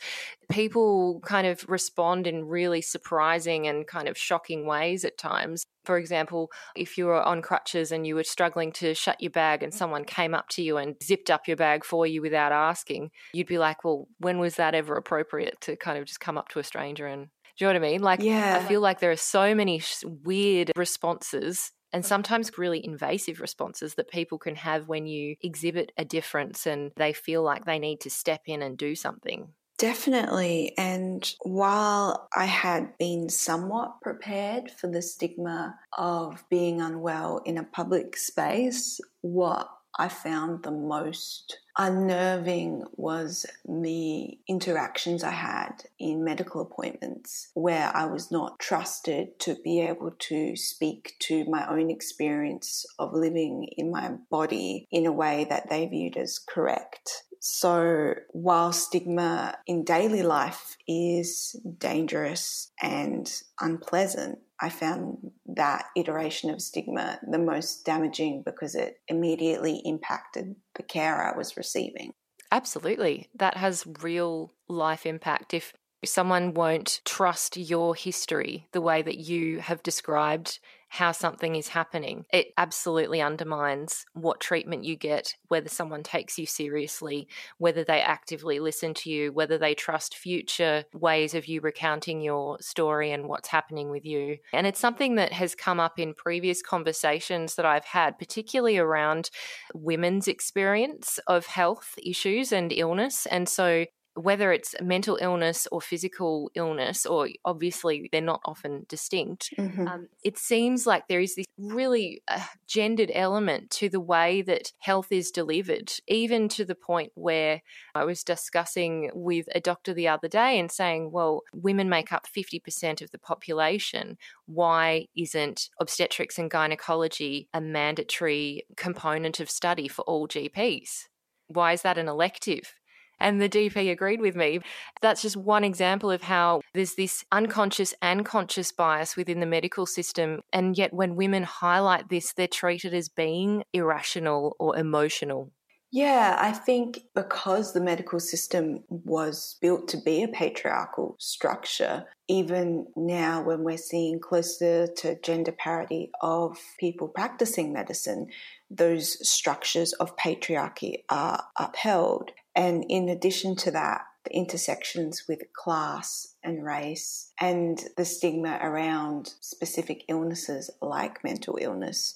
people kind of respond in really surprising and kind of shocking ways at times. For example, if you were on crutches and you were struggling to shut your bag and someone came up to you and zipped up your bag for you without asking, you'd be like, well, when was that ever appropriate to kind of just come up to a stranger and Do you know what I mean? Like, yeah. I feel like there are so many weird responses and sometimes really invasive responses that people can have when you exhibit a difference and they feel like they need to step in and do something. Definitely. And while I had been somewhat prepared for the stigma of being unwell in a public space, what I found the most unnerving was the interactions I had in medical appointments where I was not trusted to be able to speak to my own experience of living in my body in a way that they viewed as correct. So, while stigma in daily life is dangerous and unpleasant, I found that iteration of stigma the most damaging because it immediately impacted the care I was receiving. Absolutely. That has real life impact. If someone won't trust your history the way that you have described how something is happening. It absolutely undermines what treatment you get, whether someone takes you seriously, whether they actively listen to you, whether they trust future ways of you recounting your story and what's happening with you. And it's something that has come up in previous conversations that I've had, particularly around women's experience of health issues and illness. And so whether it's mental illness or physical illness, or obviously they're not often distinct, mm-hmm. um, it seems like there is this really uh, gendered element to the way that health is delivered, even to the point where I was discussing with a doctor the other day and saying, well, women make up 50% of the population. Why isn't obstetrics and gynecology a mandatory component of study for all GPs? Why is that an elective? And the GP agreed with me. That's just one example of how there's this unconscious and conscious bias within the medical system. And yet, when women highlight this, they're treated as being irrational or emotional. Yeah, I think because the medical system was built to be a patriarchal structure, even now when we're seeing closer to gender parity of people practicing medicine, those structures of patriarchy are upheld. And in addition to that, the intersections with class and race and the stigma around specific illnesses like mental illness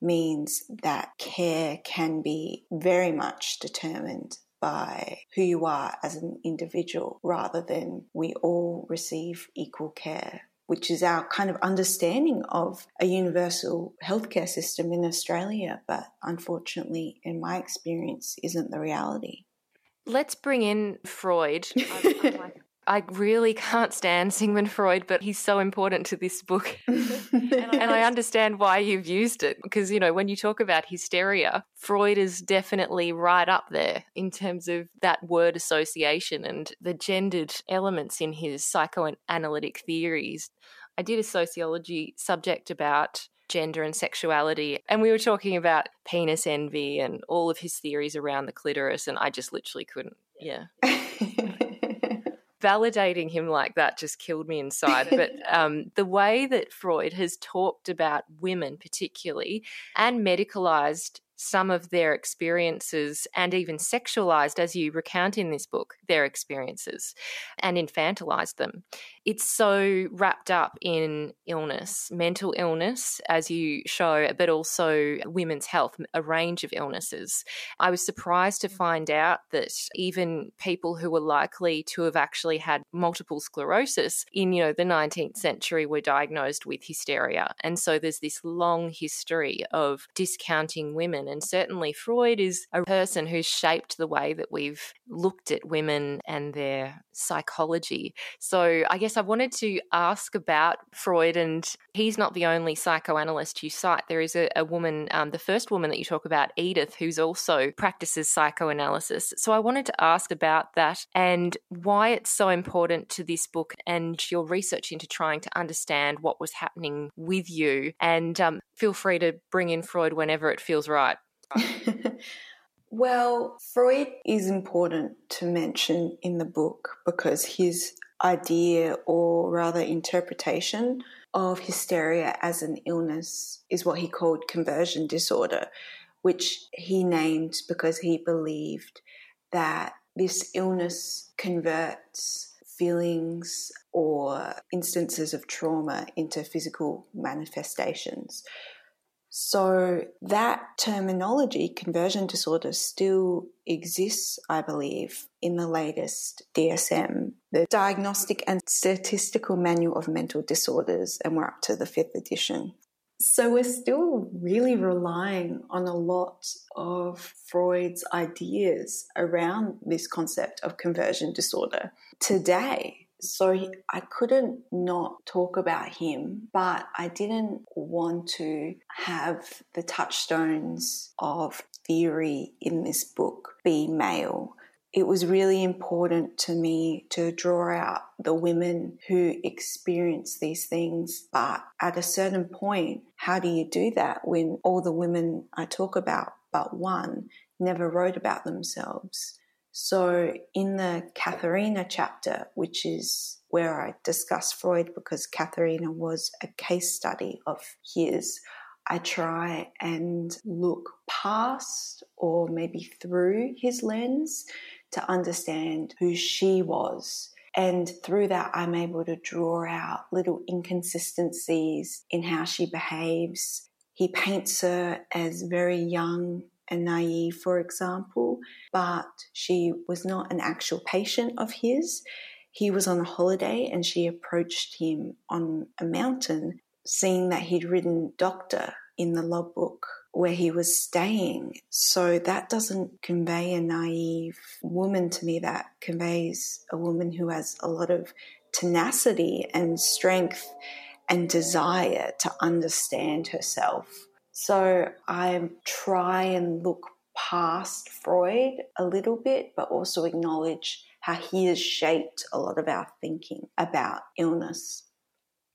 means that care can be very much determined by who you are as an individual rather than we all receive equal care which is our kind of understanding of a universal healthcare system in Australia, but unfortunately, in my experience, isn't the reality. Let's bring in Freud. I'm, I'm like, [laughs] I really can't stand Sigmund Freud, but he's so important to this book. [laughs] and, I, and, I, understand why you've used it because, you know, when you talk about hysteria, Freud is definitely right up there in terms of that word association and the gendered elements in his psychoanalytic theories. I did a sociology subject about gender and sexuality. And we were talking about penis envy and all of his theories around the clitoris. And I just literally couldn't, yeah. [laughs] Validating him like that just killed me inside. [laughs] But um, the way that Freud has talked about women, particularly, and medicalized some of their experiences and even sexualized, as you recount in this book, their experiences and infantilized them. It's so wrapped up in illness, mental illness, as you show, but also women's health, a range of illnesses. I was surprised to find out that even people who were likely to have actually had multiple sclerosis in, you know, the 19th century were diagnosed with hysteria. And so there's this long history of discounting women and certainly Freud is a person who's shaped the way that we've looked at women and their psychology. So I guess I wanted to ask about Freud, and he's not the only psychoanalyst you cite. There is a, a woman, um, the first woman that you talk about, Edith, who's also practices psychoanalysis. So I wanted to ask about that and why it's so important to this book and your research into trying to understand what was happening with you. And um, feel free to bring in Freud whenever it feels right. [laughs] well, Freud is important to mention in the book because his idea, or rather interpretation, of hysteria as an illness is what he called conversion disorder, which he named because he believed that this illness converts feelings or instances of trauma into physical manifestations. So, that terminology, conversion disorder, still exists, I believe, in the latest DSM, the Diagnostic and Statistical Manual of Mental Disorders, and we're up to the fifth edition. So, we're still really relying on a lot of Freud's ideas around this concept of conversion disorder today. So I couldn't not talk about him, but I didn't want to have the touchstones of theory in this book be male. It was really important to me to draw out the women who experience these things, but at a certain point, how do you do that when all the women I talk about, but one, never wrote about themselves? So, in the Katharina chapter, which is where I discuss Freud because Katharina was a case study of his, I try and look past or maybe through his lens to understand who she was. And through that, I'm able to draw out little inconsistencies in how she behaves. He paints her as very young and naive, for example, but she was not an actual patient of his. He was on a holiday and she approached him on a mountain, seeing that he'd written doctor in the logbook where he was staying. So that doesn't convey a naive woman to me, that conveys a woman who has a lot of tenacity and strength and desire to understand herself so I try and look past Freud a little bit, but also acknowledge how he has shaped a lot of our thinking about illness.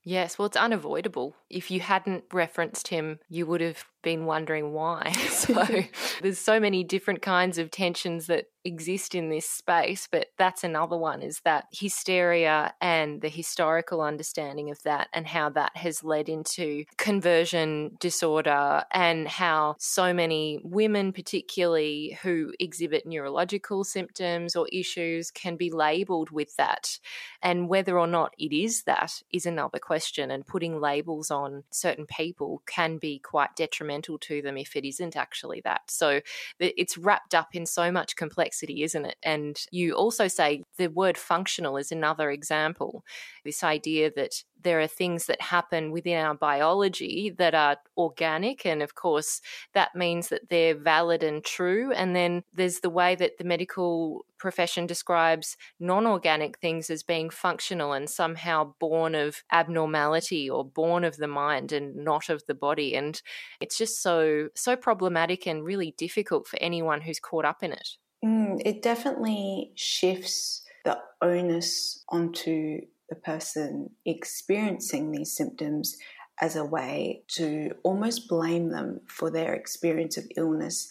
Yes, well, it's unavoidable. If you hadn't referenced him, you would have been wondering why. [laughs] So [laughs] there's so many different kinds of tensions that exist in this space, but that's another one is that hysteria and the historical understanding of that and how that has led into conversion disorder and how so many women particularly who exhibit neurological symptoms or issues can be labeled with that and whether or not it is that is another question and putting labels on certain people can be quite detrimental to them if it isn't actually that. So it's wrapped up in so much complexity, isn't it? And you also say the word functional is another example. This idea that there are things that happen within our biology that are organic. And of course, that means that they're valid and true. And then there's the way that the medical profession describes non organic things as being functional and somehow born of abnormality or born of the mind and not of the body. And it's just so, so problematic and really difficult for anyone who's caught up in it. Mm, it definitely shifts the onus onto the person experiencing these symptoms as a way to almost blame them for their experience of illness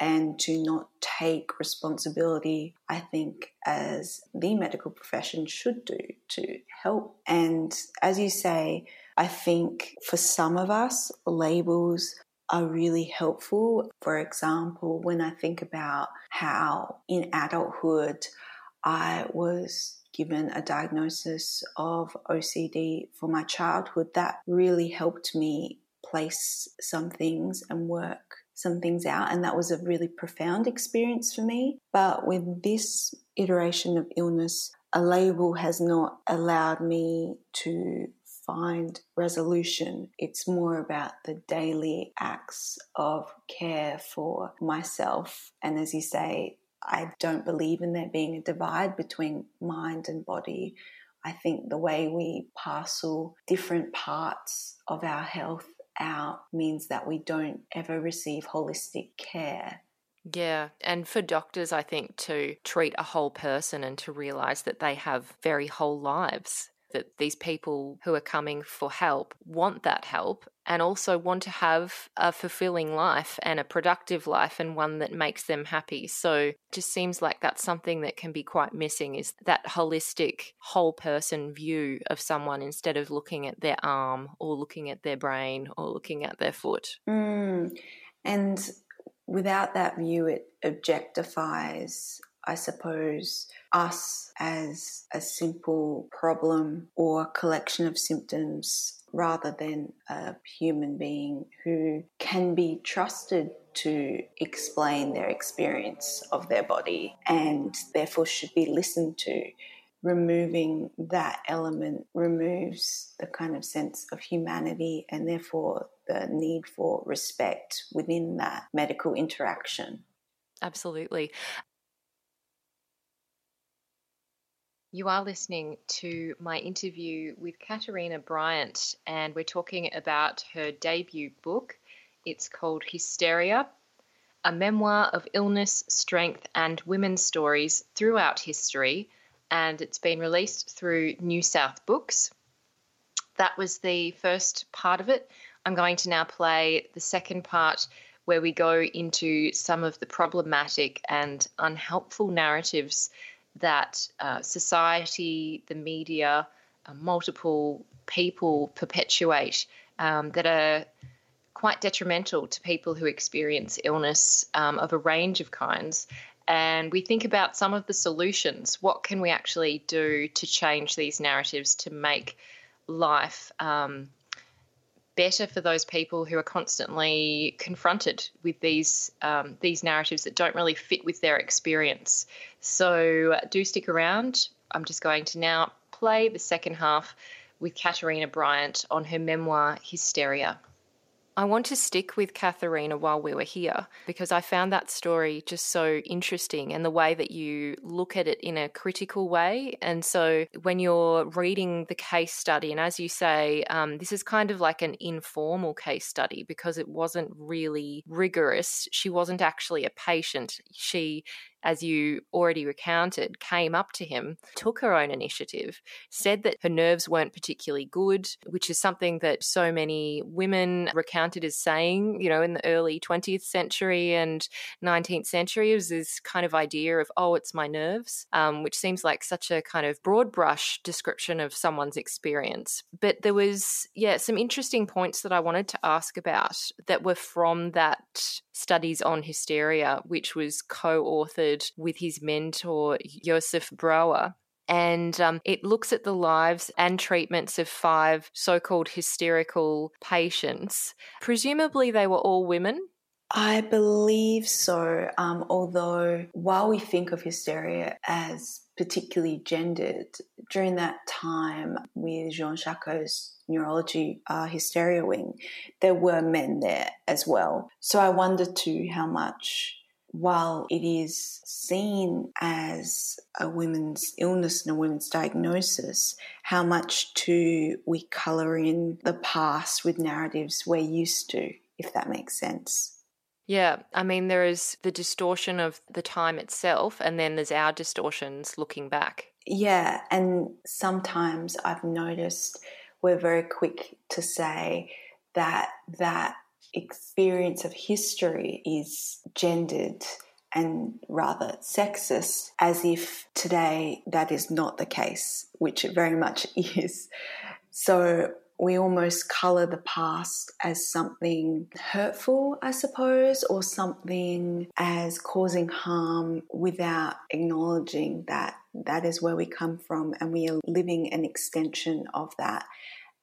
and to not take responsibility, I think, as the medical profession should do to help. And as you say, I think for some of us, labels are really helpful. For example, when I think about how in adulthood I was given a diagnosis of OCD for my childhood, that really helped me place some things and work some things out. And that was a really profound experience for me. But with this iteration of illness, a label has not allowed me to find resolution. It's more about the daily acts of care for myself. And as you say, I don't believe in there being a divide between mind and body. I think the way we parcel different parts of our health out means that we don't ever receive holistic care. Yeah, and for doctors, I think to treat a whole person and to realize that they have very whole lives that these people who are coming for help want that help and also want to have a fulfilling life and a productive life and one that makes them happy. So it just seems like that's something that can be quite missing is that holistic whole person view of someone instead of looking at their arm or looking at their brain or looking at their foot. Mm. And without that view, it objectifies I suppose, us as a simple problem or collection of symptoms rather than a human being who can be trusted to explain their experience of their body and therefore should be listened to. Removing that element removes the kind of sense of humanity and therefore the need for respect within that medical interaction. Absolutely. You are listening to my interview with Katerina Bryant, and we're talking about her debut book. It's called Hysteria A Memoir of Illness, Strength, and Women's Stories Throughout History, and it's been released through New South Books. That was the first part of it. I'm going to now play the second part where we go into some of the problematic and unhelpful narratives that uh, society, the media, uh, multiple people perpetuate um, that are quite detrimental to people who experience illness um, of a range of kinds. And we think about some of the solutions. What can we actually do to change these narratives to make life um, better for those people who are constantly confronted with these um, these narratives that don't really fit with their experience. So do stick around. I'm just going to now play the second half with Katerina Bryant on her memoir Hysteria. I want to stick with Katharina while we were here because I found that story just so interesting and the way that you look at it in a critical way. And so when you're reading the case study, and as you say, um, this is kind of like an informal case study because it wasn't really rigorous. She wasn't actually a patient. She as you already recounted, came up to him, took her own initiative, said that her nerves weren't particularly good, which is something that so many women recounted as saying, you know, in the early 20th century and 19th century. Was this kind of idea of, oh, it's my nerves, um, which seems like such a kind of broad brush description of someone's experience. But there was, yeah, some interesting points that I wanted to ask about that were from that studies on hysteria, which was co authored with his mentor, Josef Breuer. And um, it looks at the lives and treatments of five so called hysterical patients. Presumably, they were all women. I believe so. Um, although, while we think of hysteria as particularly gendered, during that time with Jean Charcot's neurology uh, hysteria wing, there were men there as well. So I wonder too how much while it is seen as a woman's illness and a woman's diagnosis, how much to we colour in the past with narratives we're used to, if that makes sense. Yeah, I mean, there is the distortion of the time itself, and then there's our distortions looking back. Yeah, and sometimes I've noticed we're very quick to say that that experience of history is gendered and rather sexist, as if today that is not the case, which it very much [laughs] is. So we almost colour the past as something hurtful, I suppose, or something as causing harm without acknowledging that that is where we come from and we are living an extension of that.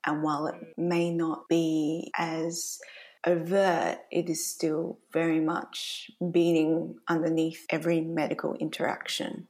And while it may not be as overt, it is still very much beating underneath every medical interaction.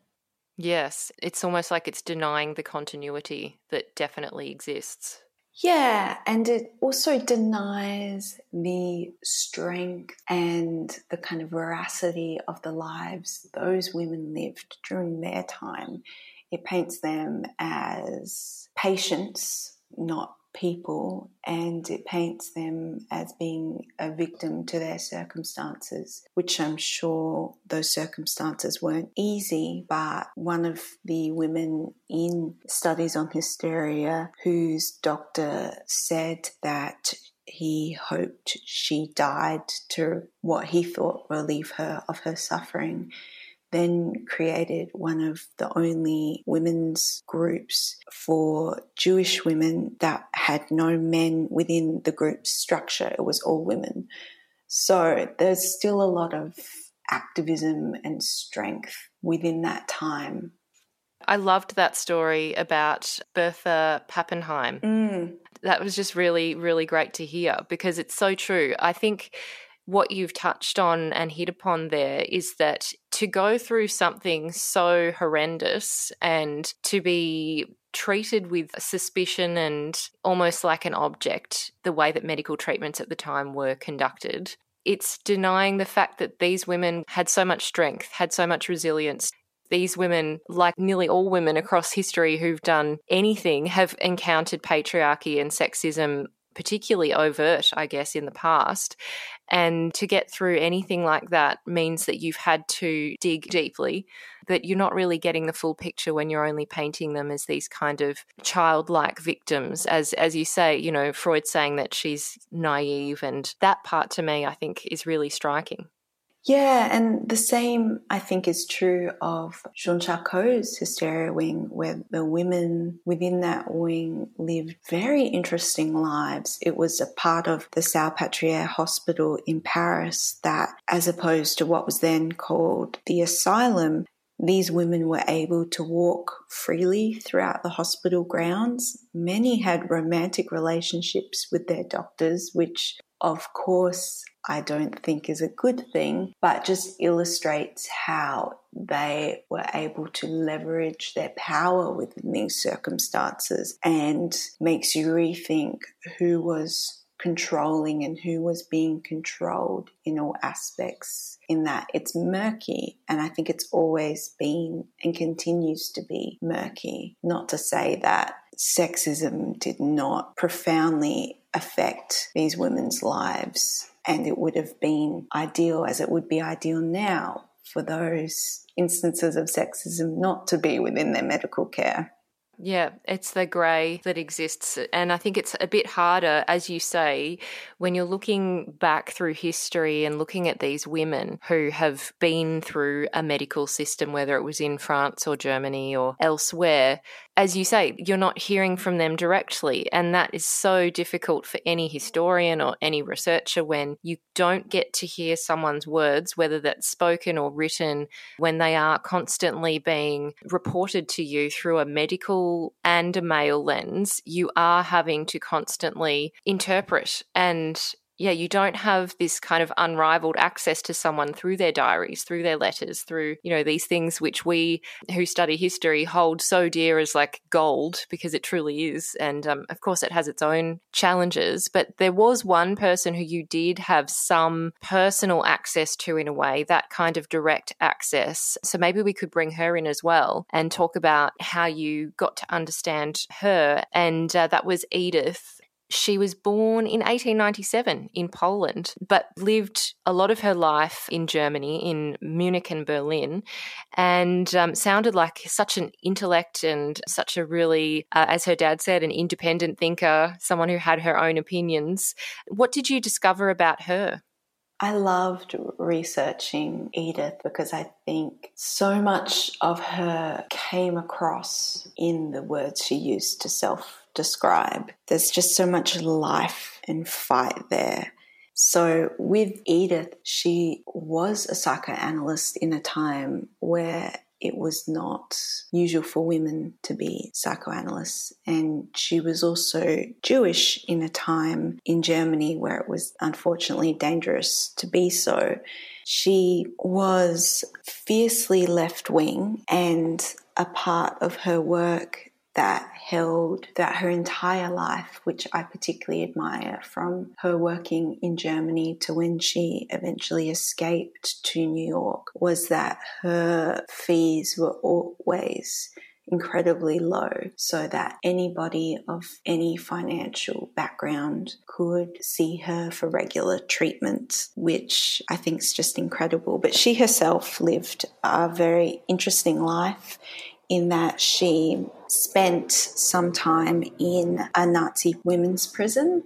Yes, it's almost like it's denying the continuity that definitely exists. Yeah, and it also denies the strength and the kind of veracity of the lives those women lived during their time. It paints them as patients, not people and it paints them as being a victim to their circumstances, which I'm sure those circumstances weren't easy. But one of the women in studies on hysteria whose doctor said that he hoped she died to what he thought relieve her of her suffering then created one of the only women's groups for Jewish women that had no men within the group's structure. It was all women. So there's still a lot of activism and strength within that time. I loved that story about Bertha Pappenheim. Mm. That was just really, really great to hear because it's so true. I think what you've touched on and hit upon there is that to go through something so horrendous and to be treated with suspicion and almost like an object, the way that medical treatments at the time were conducted. It's denying the fact that these women had so much strength, had so much resilience. These women, like nearly all women across history who've done anything, have encountered patriarchy and sexism particularly overt, I guess, in the past. And to get through anything like that means that you've had to dig deeply, that you're not really getting the full picture when you're only painting them as these kind of childlike victims. As as you say, you know, Freud saying that she's naive and that part to me I think is really striking. Yeah, and the same I think is true of Jean Charcot's hysteria wing, where the women within that wing lived very interesting lives. It was a part of the Salpêtrière Hospital in Paris that, as opposed to what was then called the asylum, these women were able to walk freely throughout the hospital grounds. Many had romantic relationships with their doctors, which of course I don't think is a good thing, but just illustrates how they were able to leverage their power within these circumstances and makes you rethink who was controlling and who was being controlled in all aspects in that it's murky and i think it's always been and continues to be murky. Not to say that sexism did not profoundly affect these women's lives and it would have been ideal, as it would be ideal now, for those instances of sexism not to be within their medical care. Yeah, it's the grey that exists. And I think it's a bit harder, as you say, when you're looking back through history and looking at these women who have been through a medical system, whether it was in France or Germany or elsewhere, as you say, you're not hearing from them directly. And that is so difficult for any historian or any researcher when you don't get to hear someone's words, whether that's spoken or written, when they are constantly being reported to you through a medical and a male lens. You are having to constantly interpret and yeah, you don't have this kind of unrivaled access to someone through their diaries, through their letters, through, you know, these things which we who study history hold so dear as like gold because it truly is. And um, of course, it has its own challenges. But there was one person who you did have some personal access to in a way, that kind of direct access. So maybe we could bring her in as well and talk about how you got to understand her. And uh, that was Edith she was born in 1897 in Poland, but lived a lot of her life in Germany, in Munich and Berlin, and um, sounded like such an intellect and such a really, uh, as her dad said, an independent thinker, someone who had her own opinions. What did you discover about her? I loved researching Edith because I think so much of her came across in the words she used to self describe. There's just so much life and fight there. So, with Edith, she was a psychoanalyst in a time where it was not usual for women to be psychoanalysts. And she was also Jewish in a time in Germany where it was unfortunately dangerous to be so. She was fiercely left wing, and a part of her work that held that her entire life, which I particularly admire from her working in Germany to when she eventually escaped to New York, was that her fees were always incredibly low so that anybody of any financial background could see her for regular treatment, which I think is just incredible. But she herself lived a very interesting life in that she spent some time in a Nazi women's prison.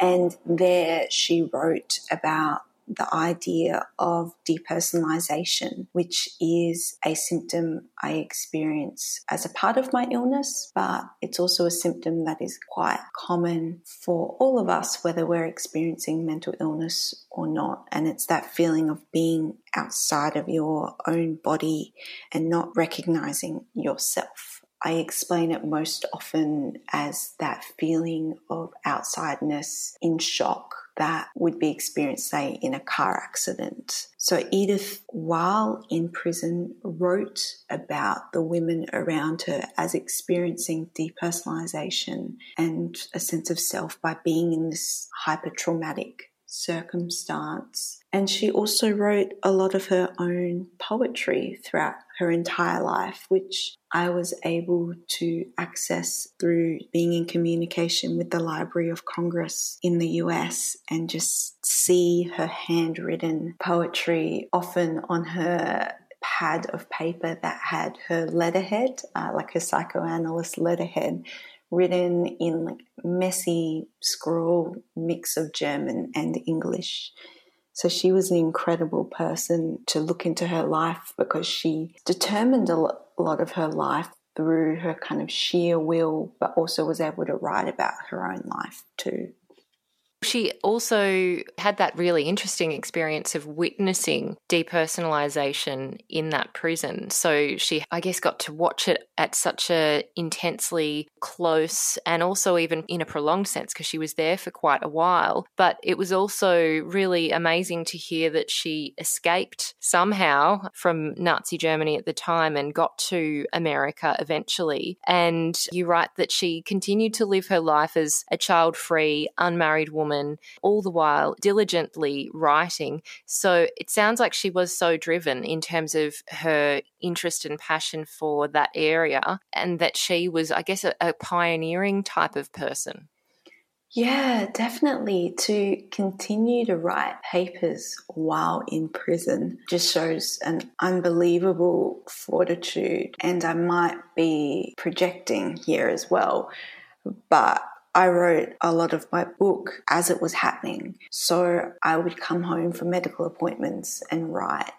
And there she wrote about the idea of depersonalization, which is a symptom I experience as a part of my illness, but it's also a symptom that is quite common for all of us, whether we're experiencing mental illness or not. And it's that feeling of being outside of your own body and not recognizing yourself. I explain it most often as that feeling of outsideness in shock that would be experienced, say, in a car accident. So Edith, while in prison, wrote about the women around her as experiencing depersonalization and a sense of self by being in this hyper traumatic circumstance. And she also wrote a lot of her own poetry throughout her entire life, which I was able to access through being in communication with the Library of Congress in the US and just see her handwritten poetry often on her pad of paper that had her letterhead, uh, like her psychoanalyst letterhead, written in like messy scroll mix of German and English. So she was an incredible person to look into her life because she determined a lot of her life through her kind of sheer will, but also was able to write about her own life too. She also had that really interesting experience of witnessing depersonalization in that prison. So she, I guess, got to watch it at such a intensely close and also even in a prolonged sense because she was there for quite a while. But it was also really amazing to hear that she escaped somehow from Nazi Germany at the time and got to America eventually. And you write that she continued to live her life as a child free, unmarried woman woman, all the while diligently writing. So it sounds like she was so driven in terms of her interest and passion for that area, and that she was, I guess, a, a pioneering type of person. Yeah, definitely. To continue to write papers while in prison just shows an unbelievable fortitude. And I might be projecting here as well, but I wrote a lot of my book as it was happening. So I would come home from medical appointments and write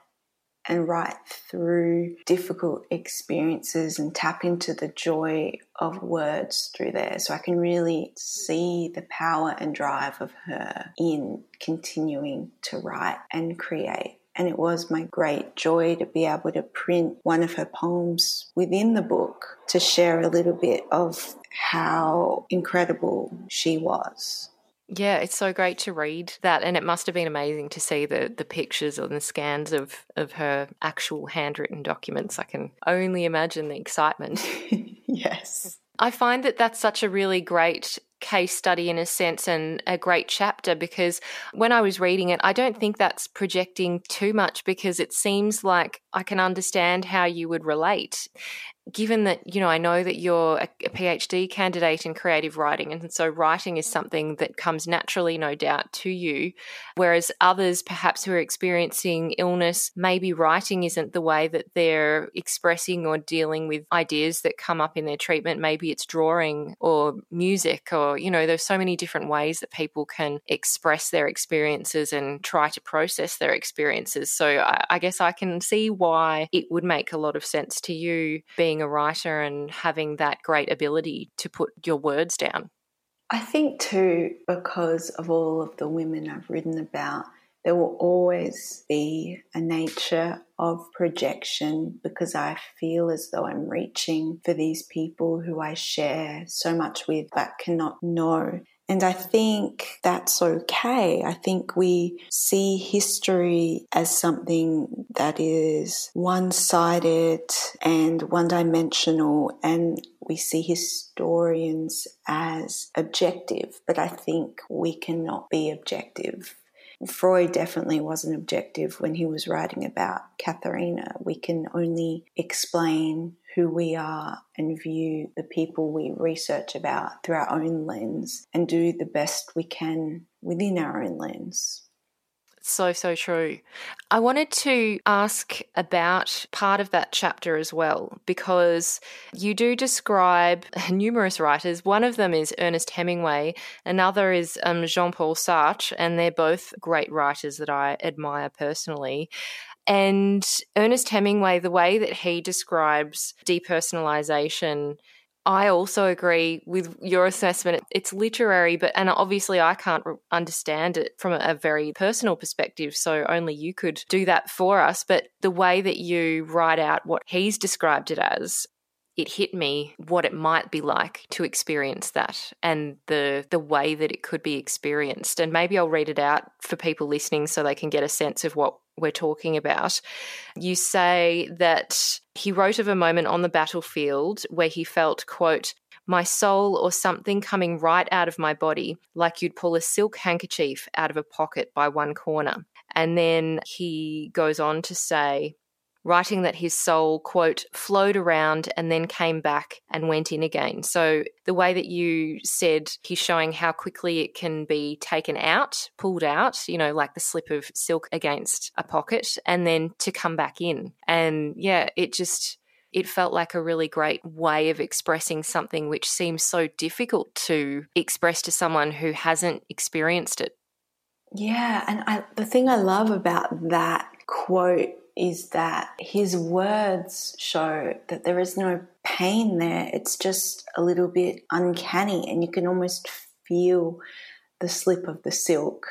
and write through difficult experiences and tap into the joy of words through there. So I can really see the power and drive of her in continuing to write and create. And it was my great joy to be able to print one of her poems within the book to share a little bit of how incredible she was. Yeah, it's so great to read that, and it must have been amazing to see the the pictures and the scans of of her actual handwritten documents. I can only imagine the excitement. [laughs] yes. I find that that's such a really great case study in a sense and a great chapter because when I was reading it, I don't think that's projecting too much because it seems like I can understand how you would relate given that you know i know that you're a, phd candidate in creative writing and so writing is something that comes naturally no doubt to you whereas others perhaps who are experiencing illness maybe writing isn't the way that they're expressing or dealing with ideas that come up in their treatment. Maybe it's drawing or music or you know there's so many different ways that people can express their experiences and try to process their experiences. So I, I guess i can see why it would make a lot of sense to you being being a writer and having that great ability to put your words down? I think too, because of all of the women I've written about, there will always be a nature of projection because I feel as though I'm reaching for these people who I share so much with but cannot know. And I think that's okay. I think we see history as something that is one sided and one dimensional, and we see historians as objective, but I think we cannot be objective Freud definitely wasn't objective when he was writing about Katharina. We can only explain who we are and view the people we research about through our own lens and do the best we can within our own lens. So, so true. I wanted to ask about part of that chapter as well, because you do describe [laughs] numerous writers. One of them is Ernest Hemingway, another is um, Jean Paul Sartre, and they're both great writers that I admire personally. And Ernest Hemingway, the way that he describes depersonalization I also agree with your assessment. It's literary, but and obviously I can't understand it from a very personal perspective. So only you could do that for us. But the way that you write out what he's described it as, it hit me what it might be like to experience that and the the way that it could be experienced. And maybe I'll read it out for people listening so they can get a sense of what we're talking about. You say that he wrote of a moment on the battlefield where he felt, quote, my soul or something coming right out of my body, like you'd pull a silk handkerchief out of a pocket by one corner. And then he goes on to say, writing that his soul, quote, flowed around and then came back and went in again. So the way that you said he's showing how quickly it can be taken out, pulled out, you know, like the slip of silk against a pocket, and then to come back in. And yeah, it just it felt like a really great way of expressing something which seems so difficult to express to someone who hasn't experienced it. Yeah, and I, the thing I love about that quote is that his words show that there is no pain there. It's just a little bit uncanny, and you can almost feel the slip of the silk.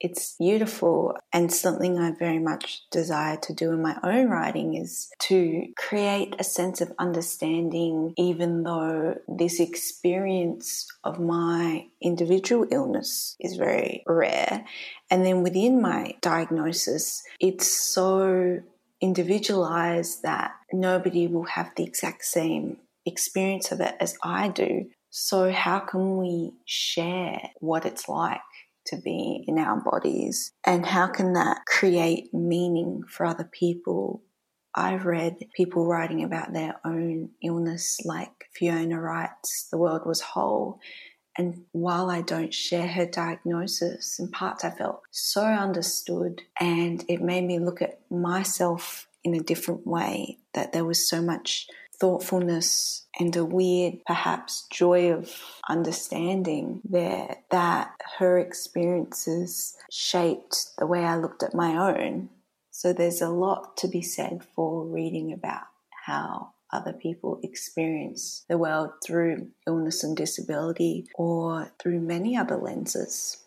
It's beautiful, and something I very much desire to do in my own writing is to create a sense of understanding, even though this experience of my individual illness is very rare. And then within my diagnosis, it's so individualized that nobody will have the exact same experience of it as I do. So, how can we share what it's like to be in our bodies? And how can that create meaning for other people? I've read people writing about their own illness, like Fiona Wright's, The World Was Whole. And while I don't share her diagnosis, in parts I felt so understood, and it made me look at myself in a different way, that there was so much thoughtfulness and a weird, perhaps, joy of understanding there that her experiences shaped the way I looked at my own. So there's a lot to be said for reading about how other people experience the world through illness and disability or through many other lenses.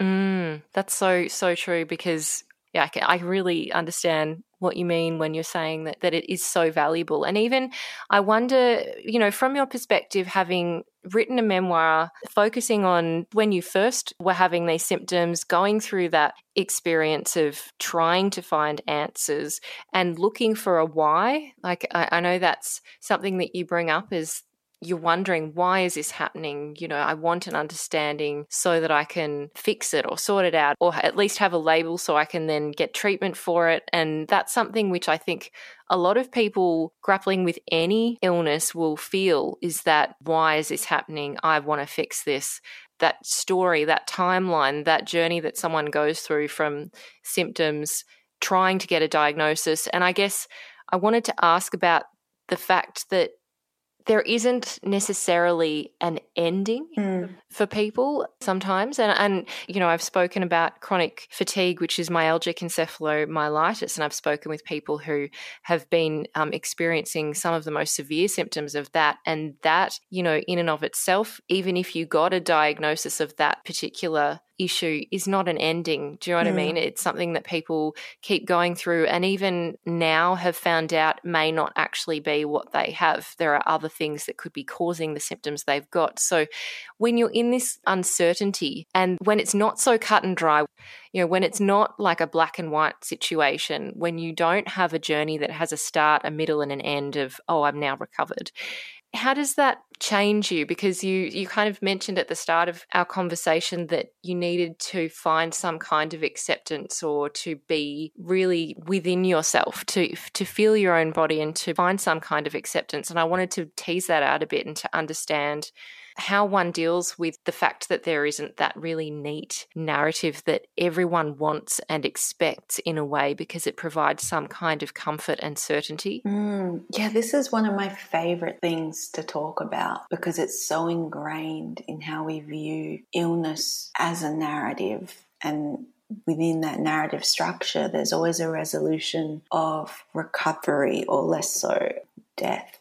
Mm, that's so, so true because yeah, I, can really understand what you mean when you're saying that that it is so valuable. And even I wonder, you know, from your perspective, having written a memoir focusing on when you first were having these symptoms, going through that experience of trying to find answers and looking for a why. Like I, I know that's something that you bring up is you're wondering why is this happening? You know i want an understanding so that i can fix it or sort it out or at least have a label so i can then get treatment for it. And that's something which i think a lot of people grappling with any illness will feel is that why is this happening? I want to fix this. That story that timeline that journey that someone goes through from symptoms trying to get a diagnosis. And i guess i wanted to ask about the fact that there isn't necessarily an ending mm. for people sometimes. And, and, you know, I've spoken about chronic fatigue, which is myalgic encephalomyelitis, and I've spoken with people who have been um, experiencing some of the most severe symptoms of that. And that, you know, in and of itself, even if you got a diagnosis of that particular issue is not an ending. Do you know what mm. I mean? It's something that people keep going through and even now have found out may not actually be what they have. There are other things that could be causing the symptoms they've got. So when you're in this uncertainty and when it's not so cut and dry, you know, when it's not like a black and white situation, when you don't have a journey that has a start, a middle, and an end of, oh, I'm now recovered, how does that change you? Because you you kind of mentioned at the start of our conversation that you needed to find some kind of acceptance or to be really within yourself to to feel your own body and to find some kind of acceptance. And I wanted to tease that out a bit and to understand how one deals with the fact that there isn't that really neat narrative that everyone wants and expects in a way because it provides some kind of comfort and certainty. Mm, yeah, this is one of my favorite things to talk about because it's so ingrained in how we view illness as a narrative and within that narrative structure, there's always a resolution of recovery or less so death.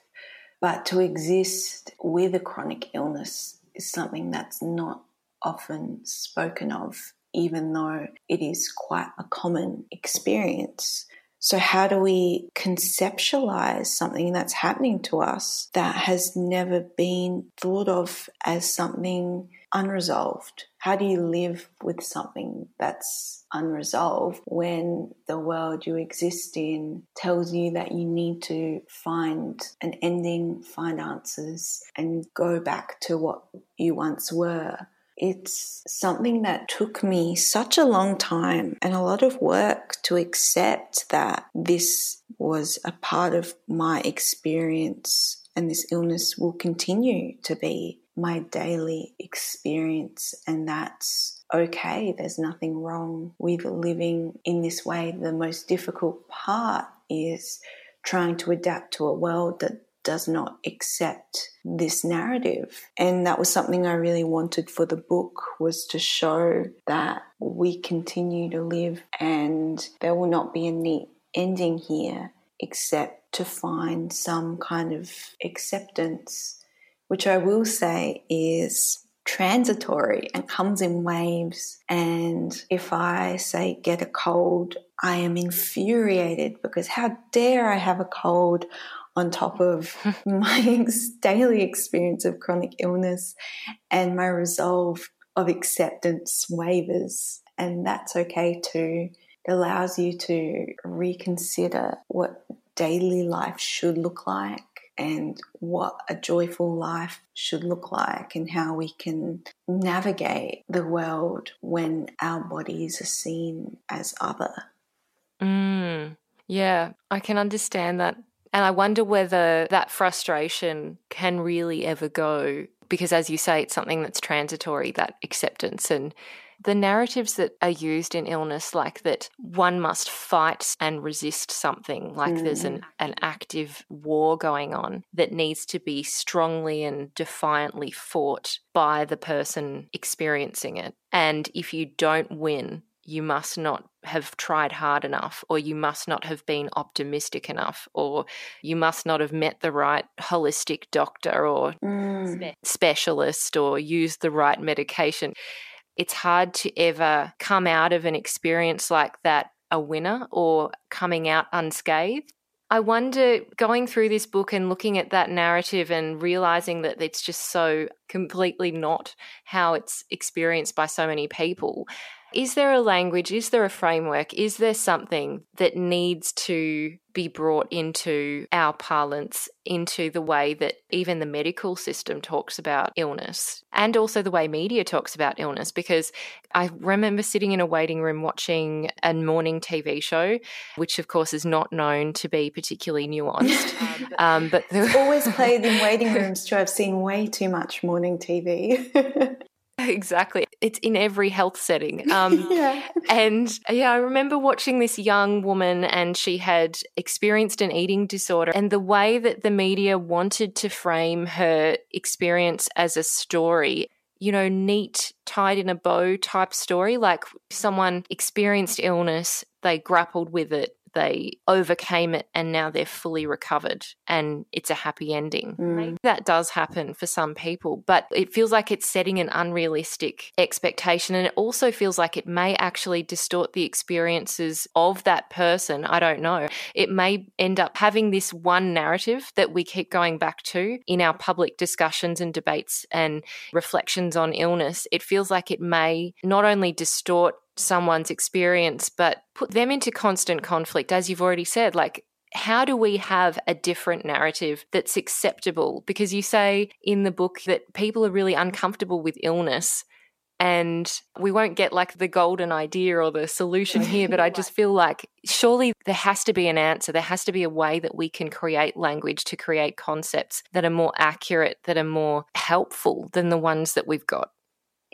But to exist with a chronic illness is something that's not often spoken of, even though it is quite a common experience. So, how do we conceptualize something that's happening to us that has never been thought of as something unresolved? How do you live with something that's unresolved when the world you exist in tells you that you need to find an ending, find answers, and go back to what you once were? It's something that took me such a long time and a lot of work to accept that this was a part of my experience and this illness will continue to be my daily experience, and that's okay. There's nothing wrong with living in this way. The most difficult part is trying to adapt to a world that does not accept this narrative and that was something i really wanted for the book was to show that we continue to live and there will not be a neat ending here except to find some kind of acceptance which I will say is transitory and comes in waves. And if I say get a cold, I am infuriated because how dare I have a cold on top of [laughs] my daily experience of chronic illness and my resolve of acceptance wavers. And that's okay too. It allows you to reconsider what daily life should look like and what a joyful life should look like and how we can navigate the world when our bodies are seen as other. Mm, yeah, I can understand that. And I wonder whether that frustration can really ever go because, as you say, it's something that's transitory, that acceptance. And the narratives that are used in illness, like that one must fight and resist something, like mm. there's an, mm. an active war going on that needs to be strongly and defiantly fought by the person experiencing it. And if you don't win, you must not have tried hard enough, or you must not have been optimistic enough, or you must not have met the right holistic doctor or mm. specialist, or used the right medication it's hard to ever come out of an experience like that a winner or coming out unscathed. I wonder, going through this book and looking at that narrative and realizing that it's just so completely not how it's experienced by so many people, is there a language? Is there a framework? Is there something that needs to be brought into our parlance, into the way that even the medical system talks about illness, and also the way media talks about illness? Because I remember sitting in a waiting room watching a morning TV show, which of course is not known to be particularly nuanced. [laughs] um, but it's always played in waiting rooms too. I've seen way too much morning TV. [laughs] Exactly. It's in every health setting. [laughs] Um, yeah. And yeah, I remember watching this young woman and she had experienced an eating disorder. And the way that the media wanted to frame her experience as a story, you know, neat, tied in a bow type story, like someone experienced illness, they grappled with it, they overcame it and now they're fully recovered and it's a happy ending. Mm. That does happen for some people, but it feels like it's setting an unrealistic expectation. And it also feels like it may actually distort the experiences of that person. I don't know. It may end up having this one narrative that we keep going back to in our public discussions and debates and reflections on illness. It feels like it may not only distort someone's experience, but put them into constant conflict, as you've already said. Like, how do we have a different narrative that's acceptable? Because you say in the book that people are really uncomfortable with illness and we won't get like the golden idea or the solution here, but I [laughs] just feel like surely there has to be an answer. There has to be a way that we can create language to create concepts that are more accurate, that are more helpful than the ones that we've got.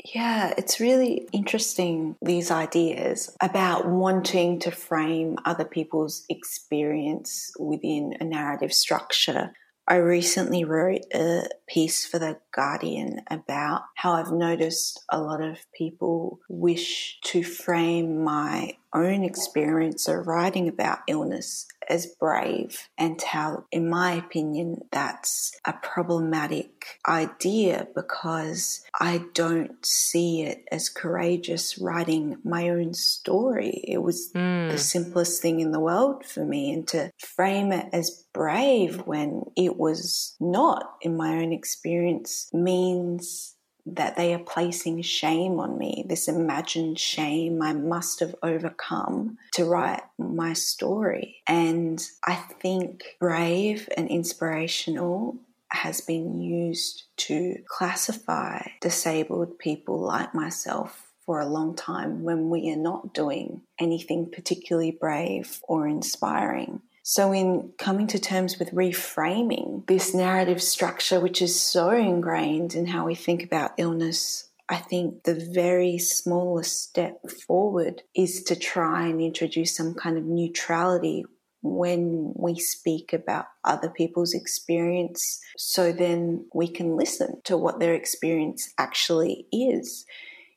Yeah, it's really interesting, these ideas about wanting to frame other people's experience within a narrative structure. I recently wrote a piece for The Guardian about how I've noticed a lot of people wish to frame my own experience of writing about illness as brave, and how, in my opinion, that's a problematic idea because I don't see it as courageous writing my own story. It was mm. the simplest thing in the world for me, and to frame it as brave when it was not, in my own experience, means that they are placing shame on me, this imagined shame I must have overcome to write my story. And I think brave and inspirational has been used to classify disabled people like myself for a long time when we are not doing anything particularly brave or inspiring. So, in coming to terms with reframing this narrative structure, which is so ingrained in how we think about illness, I think the very smallest step forward is to try and introduce some kind of neutrality when we speak about other people's experience so then we can listen to what their experience actually is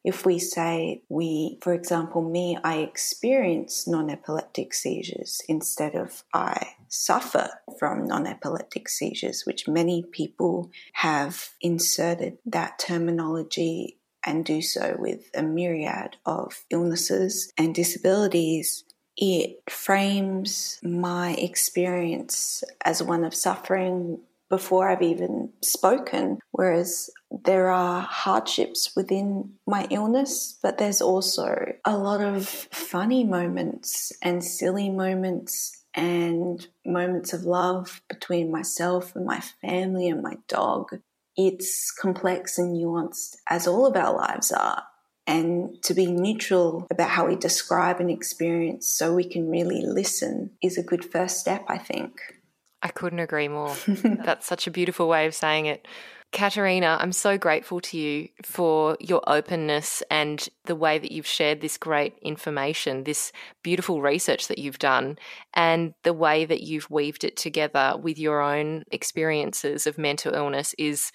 if we say we, for example, me, I experience non epileptic seizures instead of I suffer from non epileptic seizures, which many people have inserted that terminology and do so with a myriad of illnesses and disabilities. It frames my experience as one of suffering before I've even spoken. Whereas there are hardships within my illness, but there's also a lot of funny moments and silly moments and moments of love between myself and my family and my dog. It's complex and nuanced, as all of our lives are. And to be neutral about how we describe an experience so we can really listen is a good first step, I think. I couldn't agree more. [laughs] That's such a beautiful way of saying it. Katerina, I'm so grateful to you for your openness and the way that you've shared this great information, this beautiful research that you've done, and the way that you've weaved it together with your own experiences of mental illness is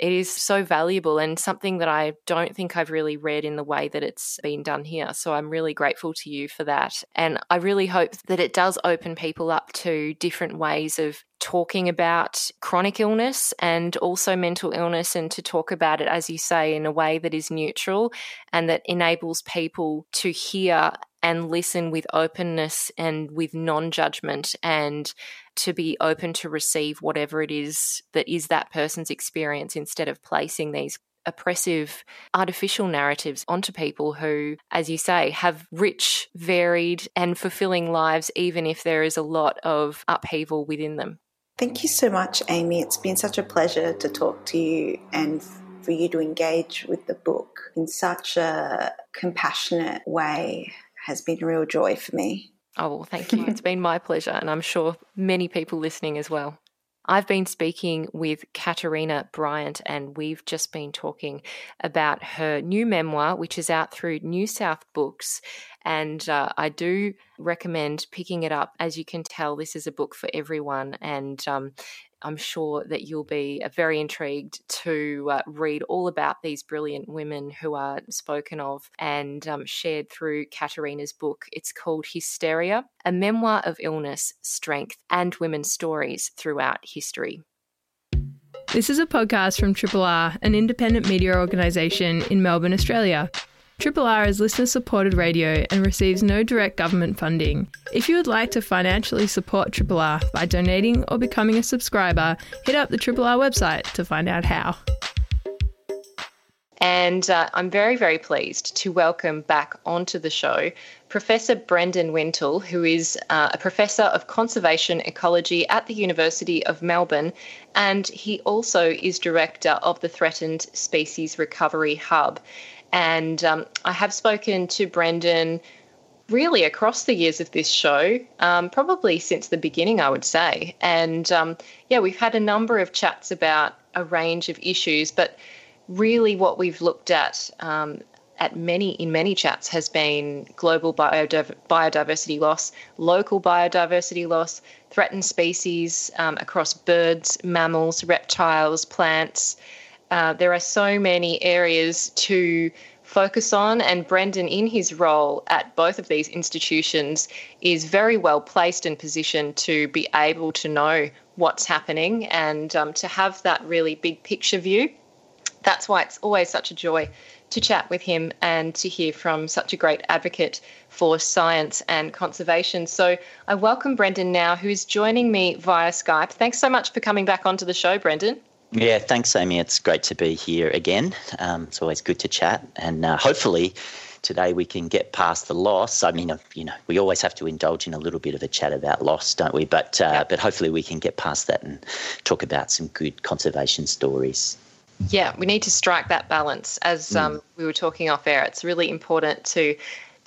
it is so valuable and something that I don't think I've really read in the way that it's been done here. So I'm really grateful to you for that. And I really hope that it does open people up to different ways of talking about chronic illness and also mental illness and to talk about it, as you say, in a way that is neutral and that enables people to hear and listen with openness and with non judgment and to be open to receive whatever it is that is that person's experience instead of placing these oppressive artificial narratives onto people who, as you say, have rich, varied, and fulfilling lives, even if there is a lot of upheaval within them. Thank you so much, Amy. It's been such a pleasure to talk to you and for you to engage with the book in such a compassionate way has been a real joy for me. Oh, well, thank [laughs] you. it's been my pleasure, and I'm sure many people listening as well. I've been speaking with Katerina Bryant, and we've just been talking about her new memoir, which is out through NewSouth Books. And uh, I do recommend picking it up. As you can tell, this is a book for everyone, and um, I'm sure that you'll be uh, very intrigued to uh, read all about these brilliant women who are spoken of and um, shared through Katerina's book. It's called Hysteria, a memoir of illness, strength, and women's stories throughout history. This is a podcast from Triple R, an independent media organisation in Melbourne, Australia. Triple R is listener supported radio and receives no direct government funding. If you would like to financially support Triple R by donating or becoming a subscriber, hit up the Triple R website to find out how. And uh, I'm very, very pleased to welcome back onto the show Professor Brendan Wintle, who is uh, a professor of conservation ecology at the University of Melbourne, and he also is director of the Threatened Species Recovery Hub. And um, I have spoken to Brendan really across the years of this show, um, probably since the beginning, I would say. And um, yeah, we've had a number of chats about a range of issues, but really what we've looked at um, at many in many chats has been global biodiversity loss, local biodiversity loss, threatened species um, across birds, mammals, reptiles, plants. Uh, there are so many areas to focus on. And Brendan, in his role at both of these institutions, is very well placed and positioned to be able to know what's happening and um, to have that really big picture view. That's why it's always such a joy to chat with him and to hear from such a great advocate for science and conservation. So I welcome Brendan now, who is joining me via Skype. Thanks so much for coming back onto the show, Brendan. Yeah, thanks, Amy. It's great to be here again. Um, it's always good to chat, and uh, hopefully today we can get past the loss. I mean, you know, we always have to indulge in a little bit of a chat about loss, don't we? But uh, but hopefully we can get past that and talk about some good conservation stories. Yeah, we need to strike that balance. As um, mm. we were talking off air, it's really important to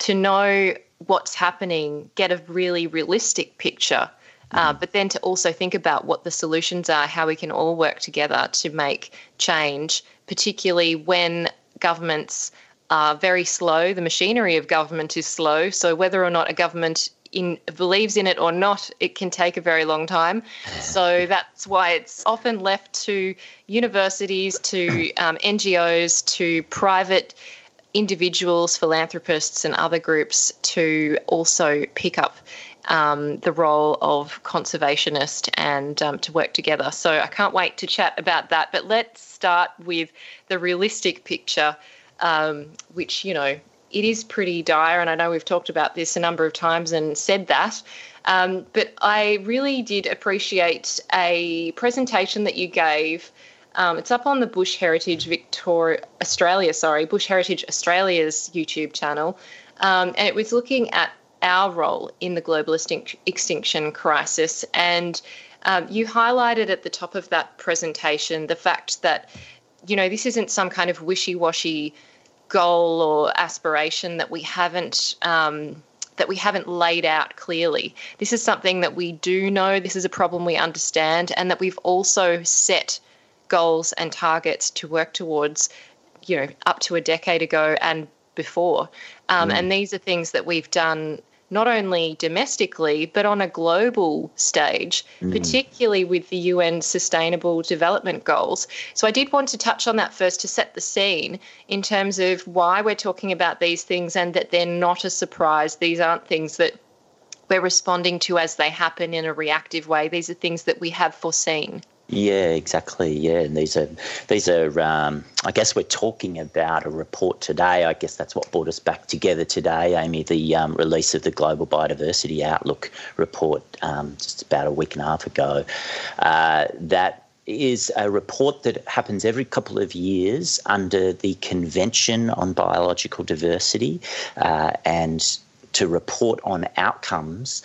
to know what's happening, get a really realistic picture uh, but then to also think about what the solutions are, how we can all work together to make change, particularly when governments are very slow. The machinery of government is slow. So whether or not a government in, believes in it or not, it can take a very long time. [laughs] So that's why it's often left to universities, to um, NGOs, to private individuals, philanthropists, and other groups to also pick up um, the role of conservationist and um, to work together. So I can't wait to chat about that. But let's start with the realistic picture, um, which, you know, it is pretty dire. And I know we've talked about this a number of times and said that. Um, but I really did appreciate a presentation that you gave. Um, it's up on the Bush Heritage Victoria Australia, sorry, Bush Heritage Australia's YouTube channel, um, and it was looking at our role in the global extinction crisis. And um, you highlighted at the top of that presentation the fact that, you know, this isn't some kind of wishy washy goal or aspiration that we haven't. Um, that we haven't laid out clearly. This is something that we do know, this is a problem we understand, and that we've also set goals and targets to work towards, you know, up to a decade ago and before. Um, mm. And these are things that we've done not only domestically, but on a global stage, mm. particularly with the UN Sustainable Development Goals. So I did want to touch on that first to set the scene in terms of why we're talking about these things and that they're not a surprise. These aren't things that we're responding to as they happen in a reactive way. These are things that we have foreseen. Yeah, exactly. Yeah, and these are these are. Um, I guess we're talking about a report today. I guess that's what brought us back together today, Amy. The um, release of the Global Biodiversity Outlook report um, just about a week and a half ago. Uh, that is a report that happens every couple of years under the Convention on Biological Diversity, uh, and to report on outcomes